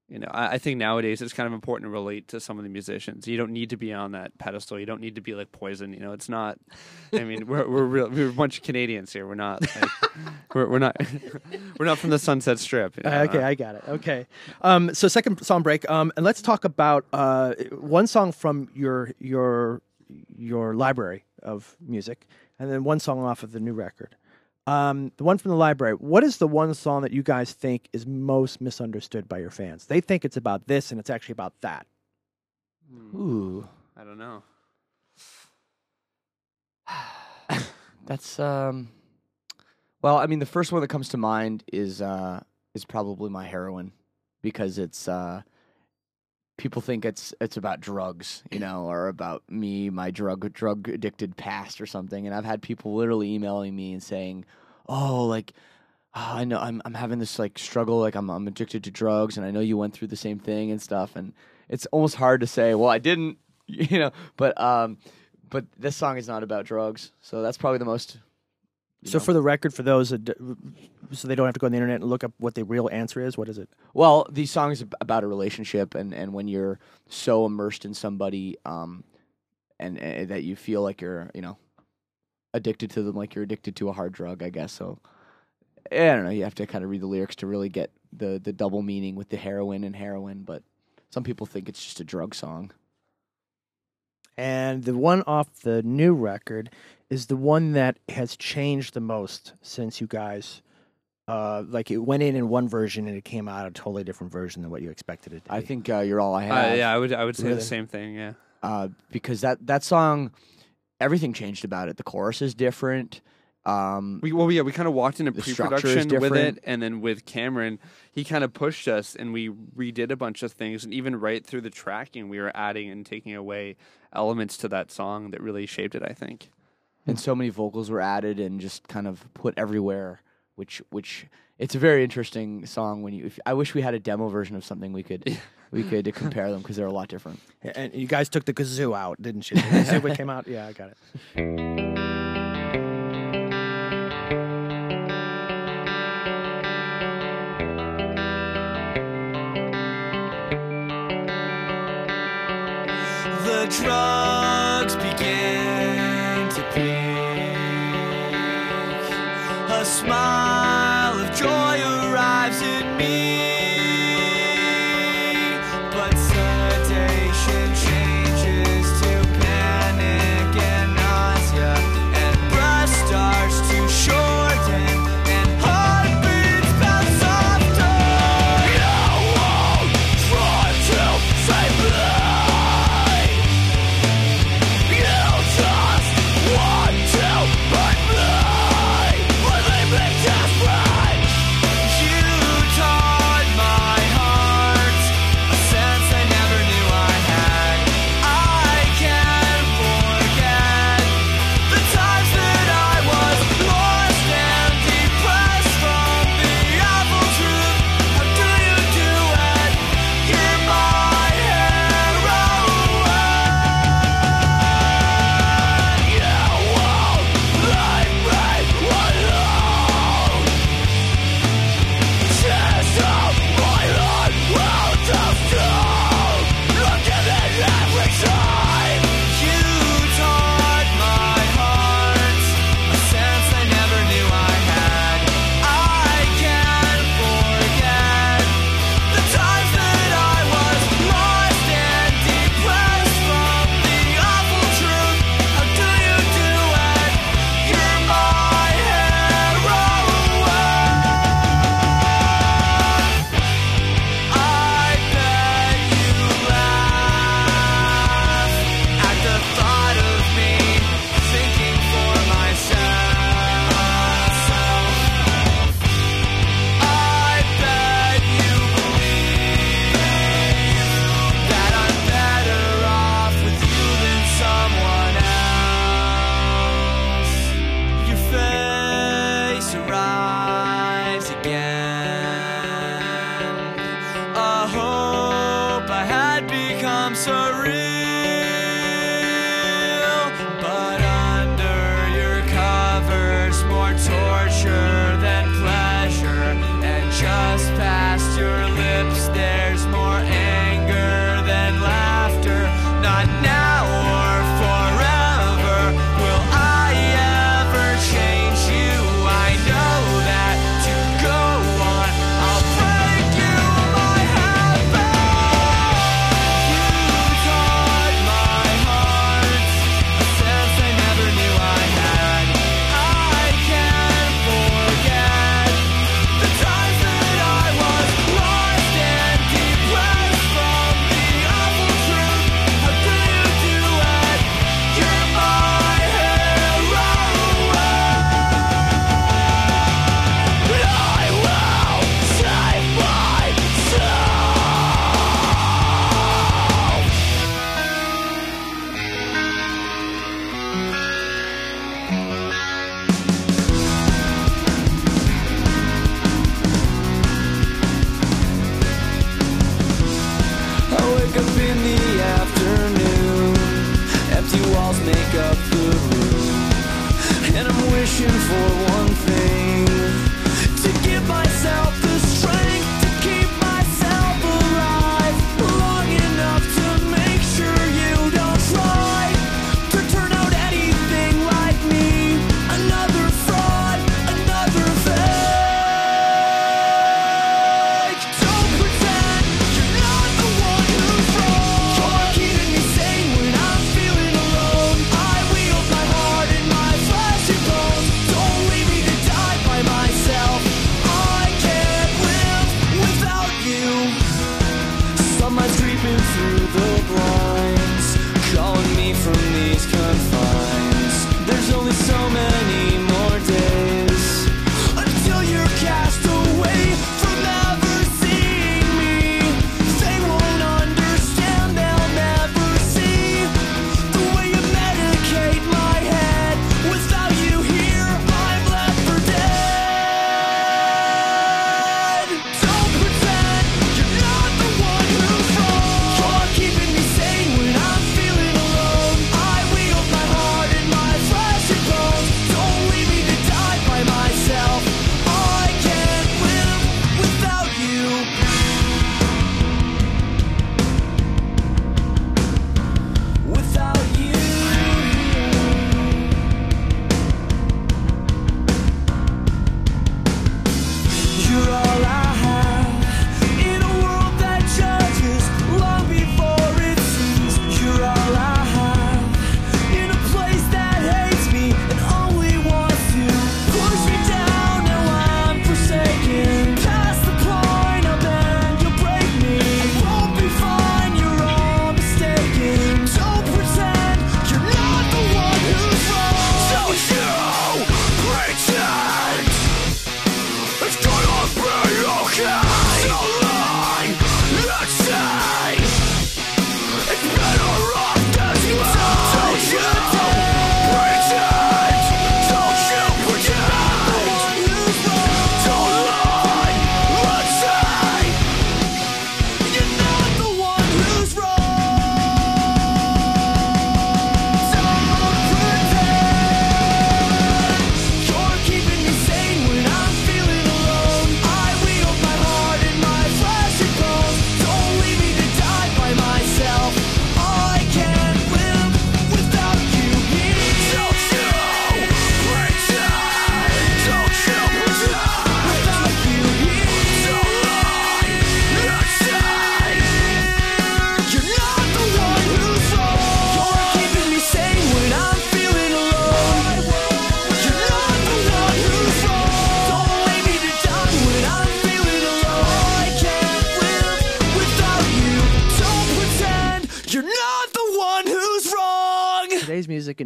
you know, I, I think nowadays it's kind of important to relate to some of the musicians. You don't need to be on that pedestal. You don't need to be like Poison. You know, it's not. I mean, we're we're real, we're a bunch of Canadians here. We're not. Like, we're we're not. we're not from the Sunset Strip. you know? Uh, okay, I got it. Okay, um, so second song break, um, and let's talk about uh, one song from your your your library of music, and then one song off of the new record. Um, the one from the library. What is the one song that you guys think is most misunderstood by your fans? They think it's about this, and it's actually about that. Ooh, I don't know. that's um. Well, I mean, the first one that comes to mind is uh is probably My Heroine, because it's uh. People think it's it's about drugs, you know, or about me, my drug drug addicted past or something. And I've had people literally emailing me and saying, "Oh, like, oh, I know I'm I'm having this like struggle, like I'm I'm addicted to drugs, and I know you went through the same thing and stuff." And it's almost hard to say, "Well, I didn't," you know. But um, but this song is not about drugs, so that's probably the most. So, know. for the record, for those that, d- so they don't have to go on the internet and look up what the real answer is. What is it? Well, these songs ab- about a relationship, and and when you're so immersed in somebody, um, and, uh, that you feel like you're, you know, addicted to them, like you're addicted to a hard drug, I guess. So, I don't know. You have to kind of read the lyrics to really get the the double meaning with the heroin and heroin. But some people think it's just a drug song. And the one off the new record is the one that has changed the most since you guys, uh, like it went in in one version and it came out a totally different version than what you expected it to I be. think uh, you're all I Uh, have. yeah, I would. I would say Really? the same thing. Yeah. uh, because that that song, everything changed about it. The chorus is different. Um, We well, yeah, we kind of walked into The structure is pre-production with different. it, and then with Cameron, he kind of pushed us, and we redid a bunch of things, and even right through the tracking, we were adding and taking away elements to that song that really shaped it. I think. And so many vocals were added and just kind of put everywhere which which it's a very interesting song when you if, i wish we had a demo version of something we could we could compare them because they're a lot different and you guys took the kazoo out, didn't you? The kazoo what came out? Yeah, I got it. The drugs smile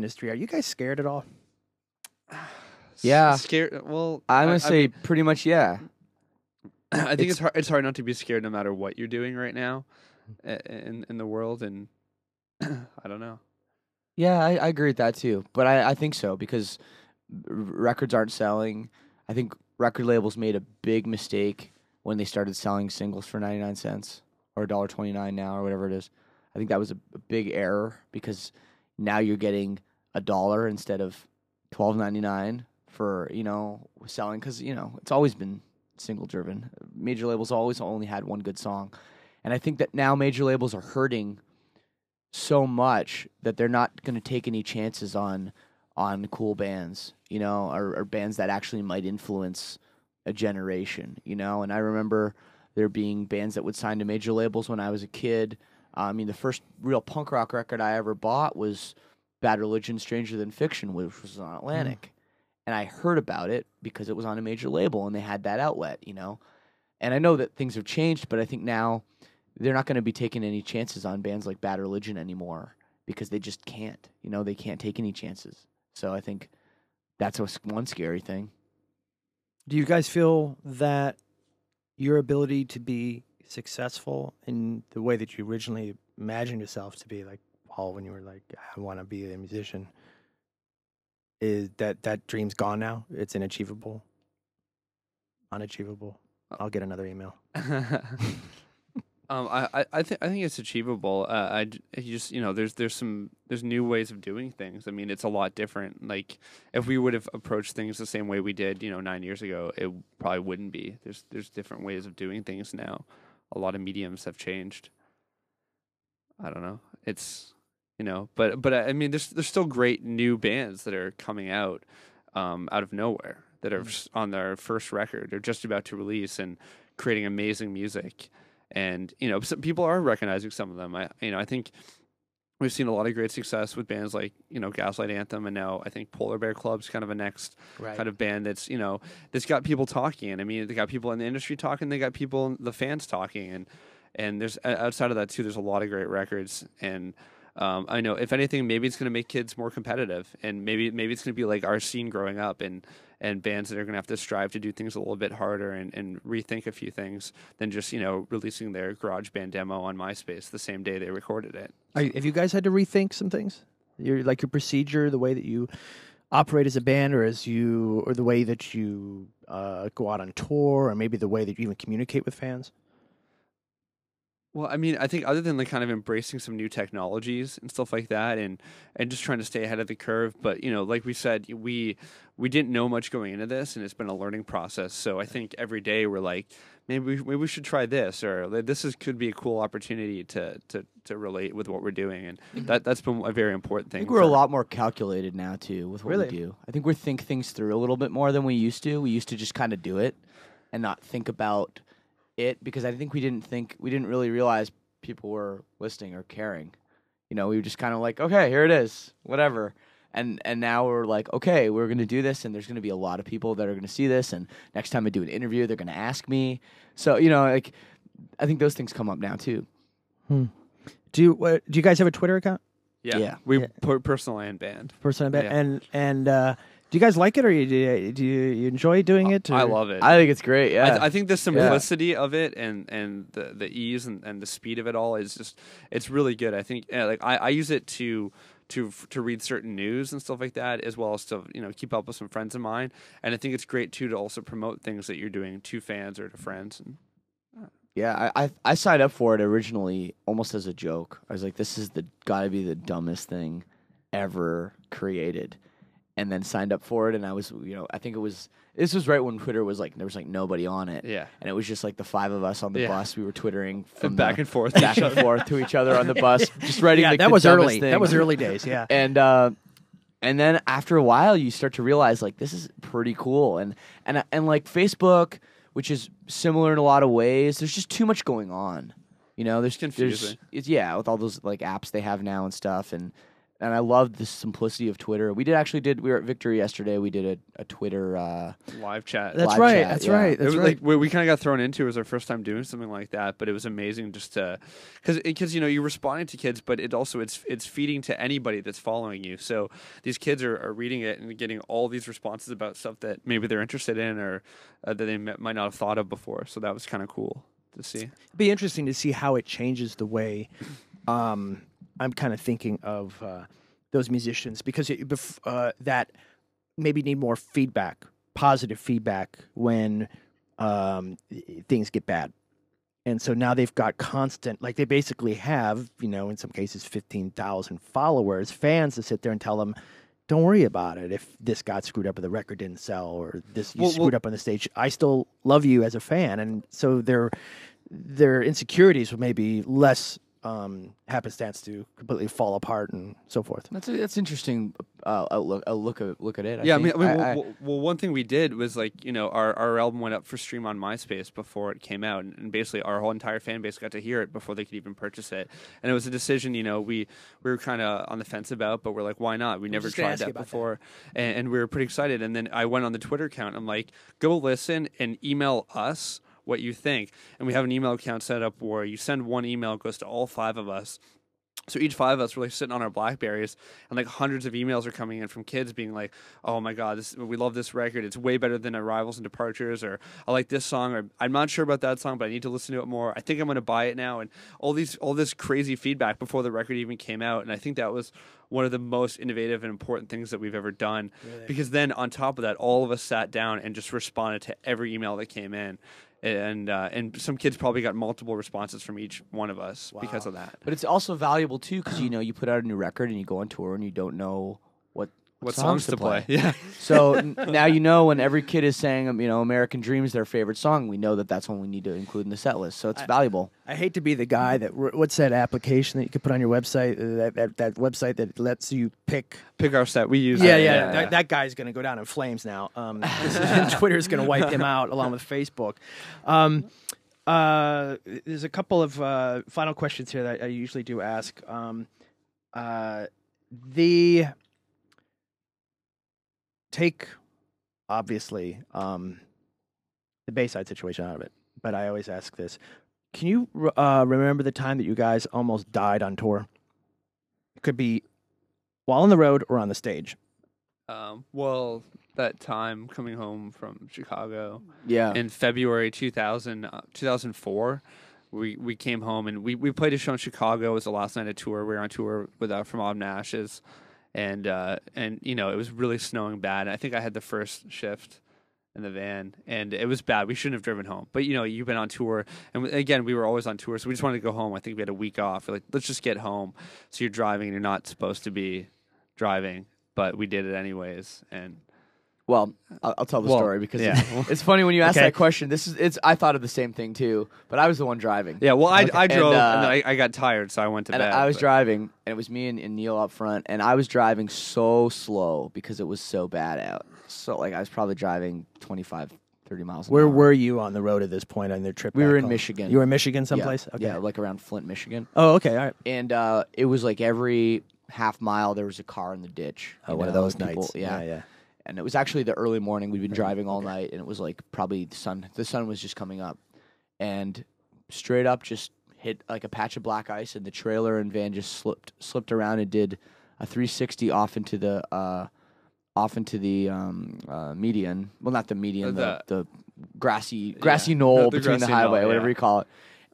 industry. Are you guys scared at all? Yeah. Scared. Well, I'm I- gonna I- say pretty much yeah. I think it's, hard. It's hard not to be scared no matter what you're doing right now, in in the world, and I don't know. Yeah, I, I agree with that too. But I, I think so because r- records aren't selling. I think record labels made a big mistake when they started selling singles for 99 cents or $1.29 now or whatever it is. I think that was a, a big error because now you're getting a dollar instead of 12.99 for, you know, selling cuz you know, it's always been single driven. Major labels always only had one good song. And I think that now major labels are hurting so much that they're not going to take any chances on on cool bands, you know, or, or bands that actually might influence a generation, you know. And I remember there being bands that would sign to major labels when I was a kid. I mean, the first real punk rock record I ever bought was Bad Religion, Stranger Than Fiction, which was on Atlantic. Mm. And I heard about it because it was on a major label and they had that outlet, you know. And I know that things have changed, but I think now they're not going to be taking any chances on bands like Bad Religion anymore because they just can't. You know, they can't take any chances. So I think that's one scary thing. Do you guys feel that your ability to be successful in the way that you originally imagined yourself to be, like Paul, when you were like, I want to be a musician, is that that dream's gone now? It's inachievable, unachievable. I'll get another email. Um, I, I, I think I think it's achievable. Uh, I, you just you know there's there's some there's new ways of doing things. I mean, it's a lot different. Like if we would have approached things the same way we did, you know, nine years ago, it probably wouldn't be. There's there's different ways of doing things now. A lot of mediums have changed. I don't know. It's you know, but but I mean, there's there's still great new bands that are coming out um, out of nowhere that are s- on their first record or just about to release and creating amazing music. And you know, some people are recognizing some of them. I you know, I think we've seen a lot of great success with bands like you know Gaslight Anthem, and now I think Polar Bear Club's kind of a next Right. kind of band that's you know that's got people talking. I mean, they got people in the industry talking, they got people, the fans talking, and and there's outside of that too. There's a lot of great records, and um, I know if anything, maybe it's going to make kids more competitive, and maybe maybe it's going to be like our scene growing up, and and bands that are going to have to strive to do things a little bit harder and, and rethink a few things than just you know releasing their garage band demo on MySpace the same day they recorded it. Are, have you guys had to rethink some things? Your like your procedure, the way that you operate as a band, or as you, or the way that you uh, go out on tour, or maybe the way that you even communicate with fans. Well, I mean, I think other than like kind of embracing some new technologies and stuff like that, and and just trying to stay ahead of the curve. But you know, like we said, we we didn't know much going into this, and it's been a learning process. So I think every day we're like, maybe we, maybe we should try this, or this is could be a cool opportunity to to to relate with what we're doing, and mm-hmm. that that's been a very important thing. I think we're a lot more calculated now too with what Really? we do. I think we think things through a little bit more than we used to. We used to just kind of do it and not think about it because I think we didn't think we didn't really realize people were listening or caring. You know, we were just kind of like, okay, here it is, whatever. And and now we're like, okay, we're gonna do this, and there's gonna be a lot of people that are gonna see this, and next time I do an interview, they're gonna ask me. So you know, like, I think those things come up now too. Do you what, do you guys have a Twitter account? yeah, yeah. we Yeah. per- personal and band. Person, band? Yeah. and and uh, do you guys like it, or you, do you, do you, you enjoy doing it? I love it. I think it's great. I, Yeah, th- I think the simplicity of it and and the the ease and, and the speed of it all is just it's really good. I think yeah, like I, I use it to to to read certain news and stuff like that as well as to you know keep up with some friends of mine. And I think it's great too to also promote things that you're doing to fans or to friends. And Yeah, I, I I signed up for it originally almost as a joke. I was like, "This is the got to be the dumbest thing ever created," and then signed up for it. And I was, you know, I think it was this was right when Twitter was like there was like nobody on it. Yeah. and it was just like the five of us on the Yeah. bus. We were twittering from back the- and forth. back and forth to each other on the bus, just writing. yeah, like, that was early. That was early days. Yeah. and uh, and then after a while, you start to realize like this is pretty cool, and and and like Facebook, which is similar in a lot of ways. There's just too much going on, you know. There's confusing. There's, yeah, with all those like apps they have now and stuff, and and I love the simplicity of Twitter. We did actually did we were at Victory yesterday. We did a, a Twitter. Uh, live chat. That's live right. chat, that's yeah. right. It was right. like we, we kind of got thrown into. It was our first time doing something like that, but it was amazing just to because because you know you're responding to kids, but it also it's it's feeding to anybody that's following you. So these kids are, are reading it and getting all these responses about stuff that maybe they're interested in or uh, that they m- might not have thought of before. So that was kind of cool to see. It'd be interesting to see how it changes the way um, I'm kind of thinking of uh, those musicians because it, uh, that maybe need more feedback, positive feedback when um, things get bad. And so now they've got constant, like they basically have, you know, in some cases, 15,000 followers, fans to sit there and tell them, don't worry about it. If this got screwed up or the record didn't sell or this you Well, screwed well- up on the stage, I still love you as a fan. And so their their insecurities will maybe less um, happenstance to completely fall apart and so forth. that's a, that's interesting. Uh, outlook, a look at look at it. yeah, I mean, think. I mean I- well, I- well, well, one thing we did was like, you know, our, our album went up for stream on MySpace before it came out, and, and basically our whole entire fan base got to hear it before they could even purchase it. And it was a decision, you know, we we were kind of on the fence about, but we're like, why not? We never tried that about that. before, And, and we were pretty excited. And then I went on the Twitter account. I'm like, go listen and email us what you think. And we have an email account set up where you send one email, it goes to all five of us. So each five of us were like sitting on our Blackberries, and like hundreds of emails are coming in from kids being like, "Oh my god, this, we love this record. It's way better than Arrivals and Departures," or "I like this song," or "I'm not sure about that song, but I need to listen to it more. I think I'm going to buy it now." And all these, all this crazy feedback before the record even came out, and I think that was one of the most innovative and important things that we've ever done. Because then on top of that, all of us sat down and just responded to every email that came in. And uh, and some kids probably got multiple responses from each one of us because of that. But it's also valuable too because you know you put out a new record and you go on tour and you don't know what What songs to play? Yeah. So n- now you know when every kid is saying um, you know American Dream is their favorite song, we know that that's one we need to include in the set list. So it's valuable. I hate to be the guy that what's that application that you could put on your website uh, that that, that website that lets you pick Pick our set. We use. yeah, that, yeah, That, that guy's going to go down in flames now. Um, Twitter's going to wipe him out along with Facebook. Um, uh, there's a couple of uh, final questions here that I usually do ask. Um, uh, the take, obviously, um, the Bayside situation out of it, but I always ask this: Can you uh, remember the time that you guys almost died on tour? It could be while on the road or on the stage. Um, well, that time coming home from Chicago Yeah. in February 2000, uh, 2004, we, we came home and we, we played a show in Chicago. It was the last night of tour. We were on tour with uh, From to Ashes. And, uh, and, you know, it was really snowing bad. I think I had the first shift in the van and it was bad. We shouldn't have driven home. But, you know, you've been on tour. And again, we were always on tour. So we just wanted to go home. I think we had a week off. We're like, let's just get home. So you're driving and you're not supposed to be driving, but we did it anyways. And, Well, I'll, I'll tell the Well, story because yeah. it's, it's funny when you ask Okay. that question. This is it's. I thought of the same thing too, but I was the one driving. Yeah, well, I, I drove and, uh, then I, I got tired, so I went to and bed. I was but- driving, and it was me and, and Neil up front, and I was driving so slow because it was so bad out. So like I was probably driving 25, 30 miles. An Where hour. were you on the road at this point on their trip? We were in home? Michigan. You were in Michigan Yeah, someplace? Okay. Yeah, like around Flint, Michigan, Oh, okay. All right. and uh, it was like every half mile there was a car in the ditch. Oh, you one of those people- nights. Yeah, yeah, yeah. And it was actually the early morning. We'd been driving all night, and it was like probably the sun. The sun was just coming up, and straight up just hit like a patch of black ice, and the trailer and van just slipped slipped around and did a 360 off into the uh, off into the um, uh, median. Well, not the median, the, the grassy grassy Yeah, knoll the- the between the grassy knoll, highway, whatever yeah. you call it.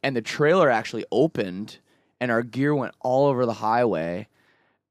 And the trailer actually opened, and our gear went all over the highway.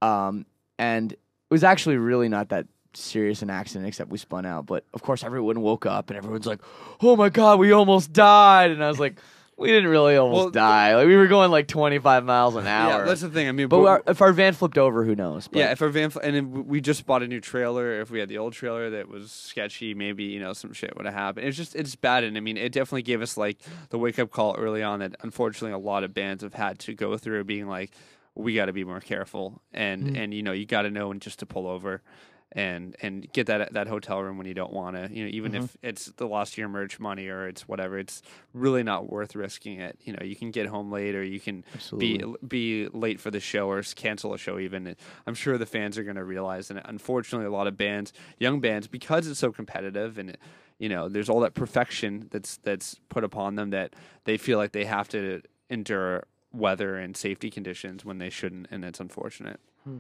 Um, and it was actually really not that serious an accident, except we spun out. But of course, everyone woke up, and everyone's like, "Oh my god, we almost died!" And I was like, "We didn't really almost Well, die. Like we were going like 25 miles an hour." Yeah, that's the thing. I mean, but but- our, if our van flipped over, who knows? But yeah, if our van fl- and we just bought a new trailer. If we had the old trailer that was sketchy, maybe you know some shit would have happened. It's just it's bad, and I mean, it definitely gave us like the wake up call early on that unfortunately a lot of bands have had to go through, being like, we got to be more careful, and mm. and you know you got to know when just to pull over. And and get that that hotel room when you don't want to, you know, even mm-hmm. if it's the lost of your merch money or it's whatever, it's really not worth risking it. You know, you can get home late or you can be be late for the show or cancel a show even. I'm sure the fans are going to realize and unfortunately a lot of bands young bands because it's so competitive and you know there's all that perfection that's that's put upon them that they feel like they have to endure weather and safety conditions when they shouldn't and it's unfortunate hmm.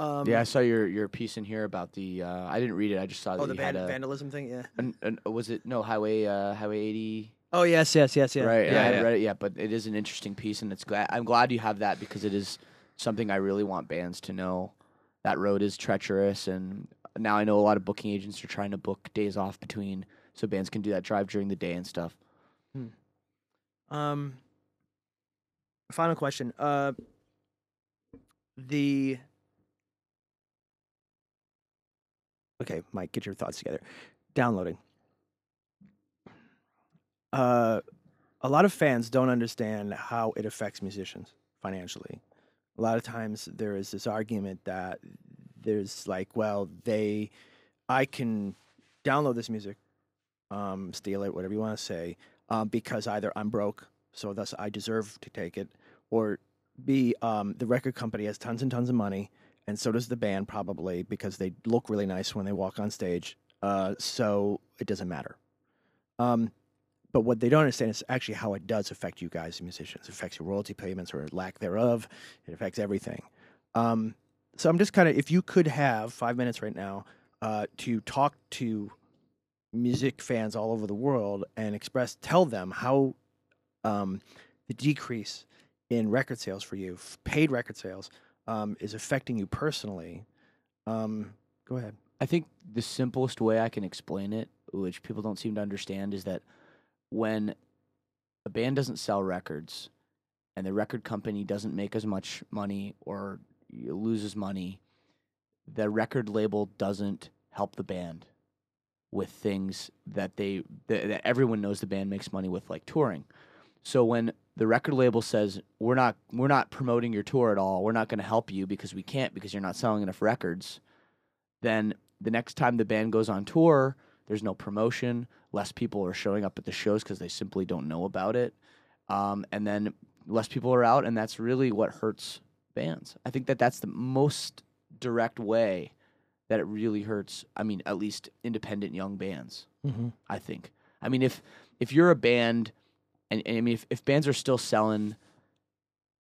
Um, yeah, I saw your your piece in here about the. Uh, I didn't read it. I just saw that Oh, the you had a. vandalism thing. Yeah. An, an, was it no highway uh, highway 80 Oh yes, yes, yes, yeah. right Yeah, I haven't yeah. read it yet but it is an interesting piece and it's glad i'm glad you have that because it is something i really want bands to know that road is treacherous and now i know a lot of booking agents are trying to book days off between so bands can do that drive during the day and stuff Um. Final question. Uh. The. Okay, Mike, get your thoughts together. Downloading. Uh, a lot of fans don't understand how it affects musicians financially. A lot of times there is this argument that there's like, well, they, I can download this music, um, steal it, whatever you want to say, um, because either I'm broke, so thus I deserve to take it, or B, um, the record company has tons and tons of money, and so does the band probably because they look really nice when they walk on stage. Uh, so it doesn't matter. Um, but what they don't understand is actually how it does affect you guys, musicians. It affects your royalty payments or lack thereof. It affects everything. Um, so I'm just kind of, if you could have five minutes right now uh, to talk to music fans all over the world and express, tell them how um, the decrease in record sales for you, paid record sales, um, is affecting you personally. Um, go ahead. i think the simplest way i can explain it which people don't seem to understand, is that when a band doesn't sell records and the record company doesn't make as much money or loses money, the record label doesn't help the band with things that they that, that everyone knows the band makes money with, like touring. So when the record label says we're not we're not promoting your tour at all, we're not going to help you because we can't because you're not selling enough records, then the next time the band goes on tour, there's no promotion. Less people are showing up at the shows because they simply don't know about it, um, and then less people are out, and that's really what hurts bands. I think that that's the most direct way that it really hurts. I mean, at least independent young bands. Mm-hmm. I think. I mean, if if you're a band, and, and I mean, if, if bands are still selling,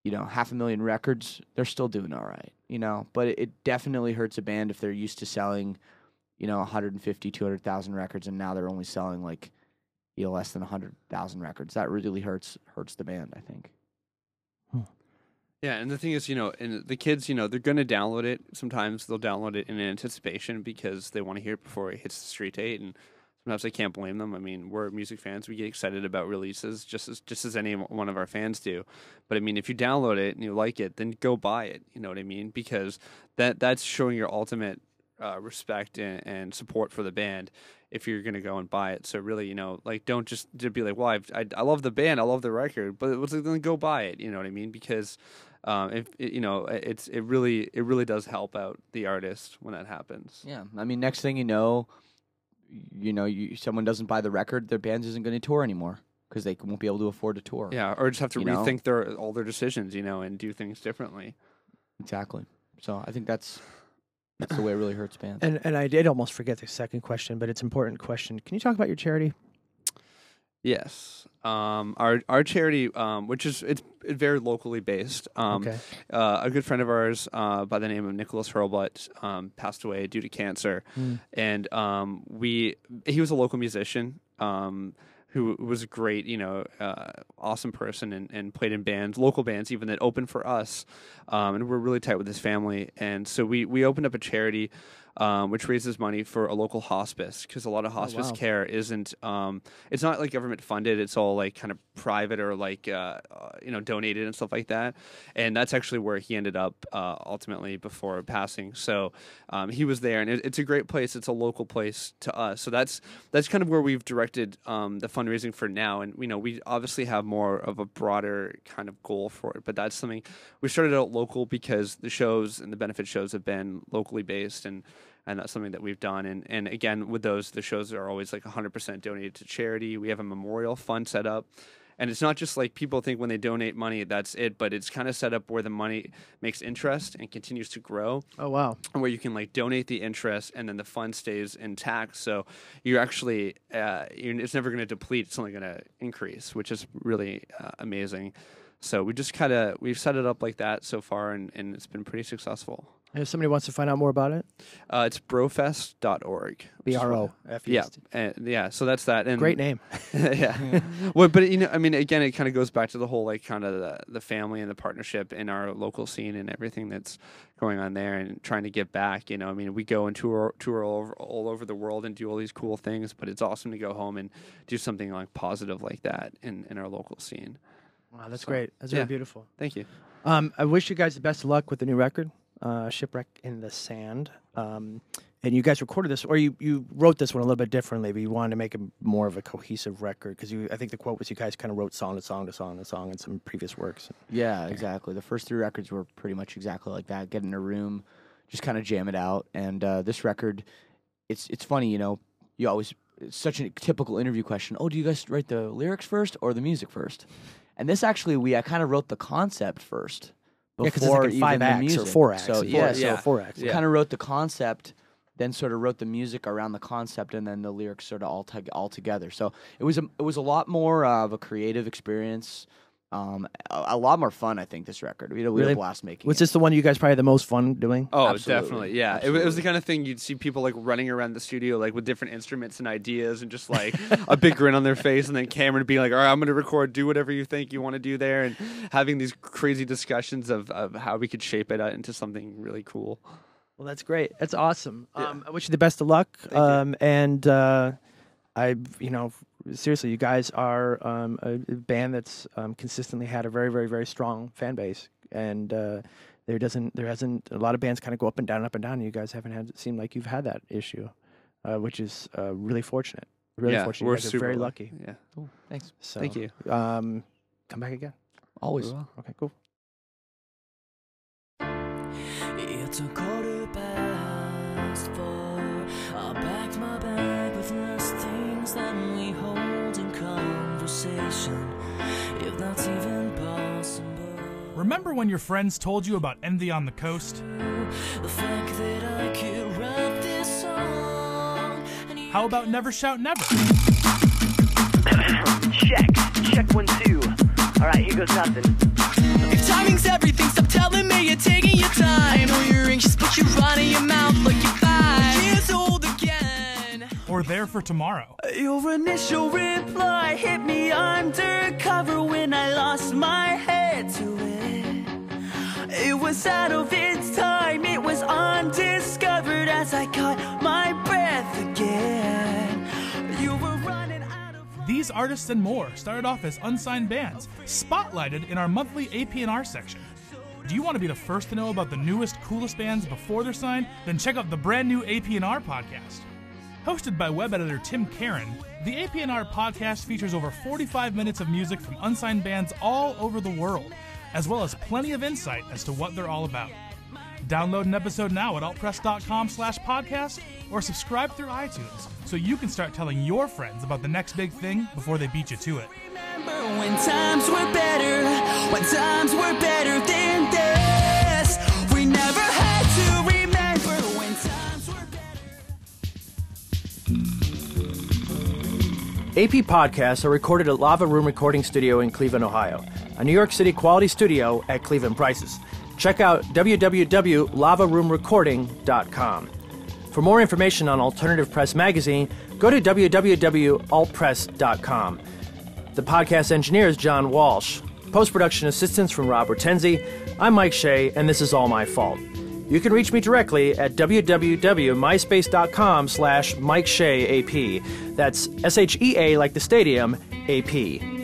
you know, half a million records, they're still doing all right, you know. But it, it definitely hurts a band if they're used to selling, you know, 150, 200,000 records, and now they're only selling like, you know, less than 100,000 records. That really hurts hurts the band. I think. Hmm. Yeah, and the thing is, you know, and the kids, you know, they're going to download it. Sometimes they'll download it in anticipation because they want to hear it before it hits the street date, and sometimes I can't blame them. I mean, we're music fans; we get excited about releases just as just as any one of our fans do. But I mean, if you download it and you like it, then go buy it. You know what I mean? Because that that's showing your ultimate uh, respect and, and support for the band if you're going to go and buy it. So really, you know, like don't just be like, well, I've, I I love the band, I love the record, but like, then go buy it. You know what I mean? Because um, if it, you know, it's it really it really does help out the artist when that happens. Yeah, I mean, next thing you know, you know, you, someone doesn't buy the record, their band isn't going to tour anymore because they won't be able to afford to tour. Yeah, or just have to You know? rethink their all their decisions, you know, and do things differently. exactly. So I think that's that's the way it really hurts bands. And and I did almost forget the second question, but it's an important question. Can you talk about your charity? Yes. Um, our our charity, um, which is it's very locally based. Um, Okay. uh, a good friend of ours uh, by the name of Nicholas Hurlbut um, passed away due to cancer, and um, we he was a local musician. Um, who was a great, you know, uh, awesome person and, and played in bands, local bands, even that opened for us. Um, and we're really tight with his family. And so we, we opened up a charity um, which raises money for a local hospice because a lot of hospice wow. care isn't, um, it's not like government funded. It's all like kind of private or like, uh, uh, you know, donated and stuff like that. And that's actually where he ended up uh, ultimately before passing. So um, he was there and it, it's a great place. It's a local place to us. So that's, that's kind of where we've directed um, the fundraising for now. And, you know, we obviously have more of a broader kind of goal for it, but that's something we started out local because the shows and the benefit shows have been locally based and, and that's something that we've done. And, and again, with those, the shows are always like 100% donated to charity. We have a memorial fund set up. And it's not just like people think when they donate money, that's it, but it's kind of set up where the money makes interest and continues to grow Oh wow. and where you can like donate the interest and then the fund stays intact. So you're actually, uh, you're, it's never going to deplete. It's only going to increase, which is really uh, amazing. So we just kind of, we've set it up like that so far and, and it's been pretty successful. And if somebody wants to find out more about it, Uh, it's brofest.org. which B is R what- O F E Yeah, and, yeah. So that's that. And Great name. yeah. well, but you know, I mean, again, it kind of goes back to the whole like kind of the, the family and the partnership in our local scene and everything that's going on there and trying to give back. You know, I mean, we go and tour tour all over, all over the world and do all these cool things, but it's awesome to go home and do something like positive like that in in our local scene. Wow, that's So, great. That's yeah. really beautiful. Thank you. Um, I wish you guys the best of luck with the new record, uh, "Shipwreck in the Sand." Um, and you guys recorded this, or you, you wrote this one a little bit differently, but you wanted to make it more of a cohesive record because you, I think the quote was you guys kind of wrote song to song to song to song in some previous works. Yeah, exactly. The first three records were pretty much exactly like that. Get in a room, just kind of jam it out. And uh, this record, it's it's funny, you know. You always it's such a typical interview question. Oh, do you guys write the lyrics first or the music first? And this actually, we I kind of wrote the concept first Yeah, 'cause it's before like in even the acts or music. four acts. So Four- yeah, so yeah. four acts. Yeah. kind of wrote the concept, then sort of wrote the music around the concept, and then the lyrics sort of all tog all together. So it was a it was a lot more of a creative experience, um, a, a lot more fun. I think this record. We had, a- we had a blast making. Was it. this the one you guys probably had the most fun doing? Oh, Absolutely. definitely. Yeah. It, it was the kind of thing you'd see people like running around the studio like with different instruments and ideas and just like a big grin on their face and then Cameron being like, all right, I'm going to record, do whatever you think you want to do there and having these crazy discussions of, of how we could shape it out into something really cool. Well, that's great. That's awesome. Yeah. Um, I wish you the best of luck. you. Um, and uh, I, you know, seriously, you guys are um, a a band that's um, consistently had a very, very, very strong fan base, and uh, there doesn't, there hasn't a lot of bands kind of go up and down, up and down. And you guys haven't had it seem like you've had that issue, uh, which is uh, really fortunate. Really yeah, fortunate. we're you guys super are very lucky. Yeah. Cool. Thanks. So, Thank you. Um, come back again. Always. Okay, cool. It's a quarter past four. I packed my bag with less things than Remember when your friends told you about Envy on the Coast? The fact that I could write this song. How about Never Shout Never? Check. Check one, two. Alright, here goes nothing. If timing's everything, stop telling me you're taking your time. I know you're anxious, but you're running your mouth like you're five years old Or There for Tomorrow? Your initial reply hit me undercover when I lost my head to it. It was out of its time, it was undiscovered as I caught my breath again. You were running out of. These artists and more started off as unsigned bands, spotlighted in our monthly AP&R section. Do you want to be the first to know about the newest, coolest bands before they're signed? Then check out the brand new AP&R podcast. Hosted by web editor Tim Karan, the AP&R podcast features over 45 minutes of music from unsigned bands all over the world, as well as plenty of insight as to what they're all about. Download an episode now at altpress.com slash podcast or subscribe through iTunes so you can start telling your friends about the next big thing before they beat you to it. Remember when times were better, when times were better than this. AP podcasts are recorded at Lava Room Recording Studio in Cleveland, Ohio, a New York City quality studio at Cleveland prices. Check out www.lavaroomrecording.com. For more information on Alternative Press Magazine, go to www.altpress.com. The podcast engineer is John Walsh. Post production assistance from Rob Hortensi. I'm Mike Shea, and this is all my fault. You can reach me directly at www.myspace.com slash Mike Shea AP. That's S H E A like the stadium, AP.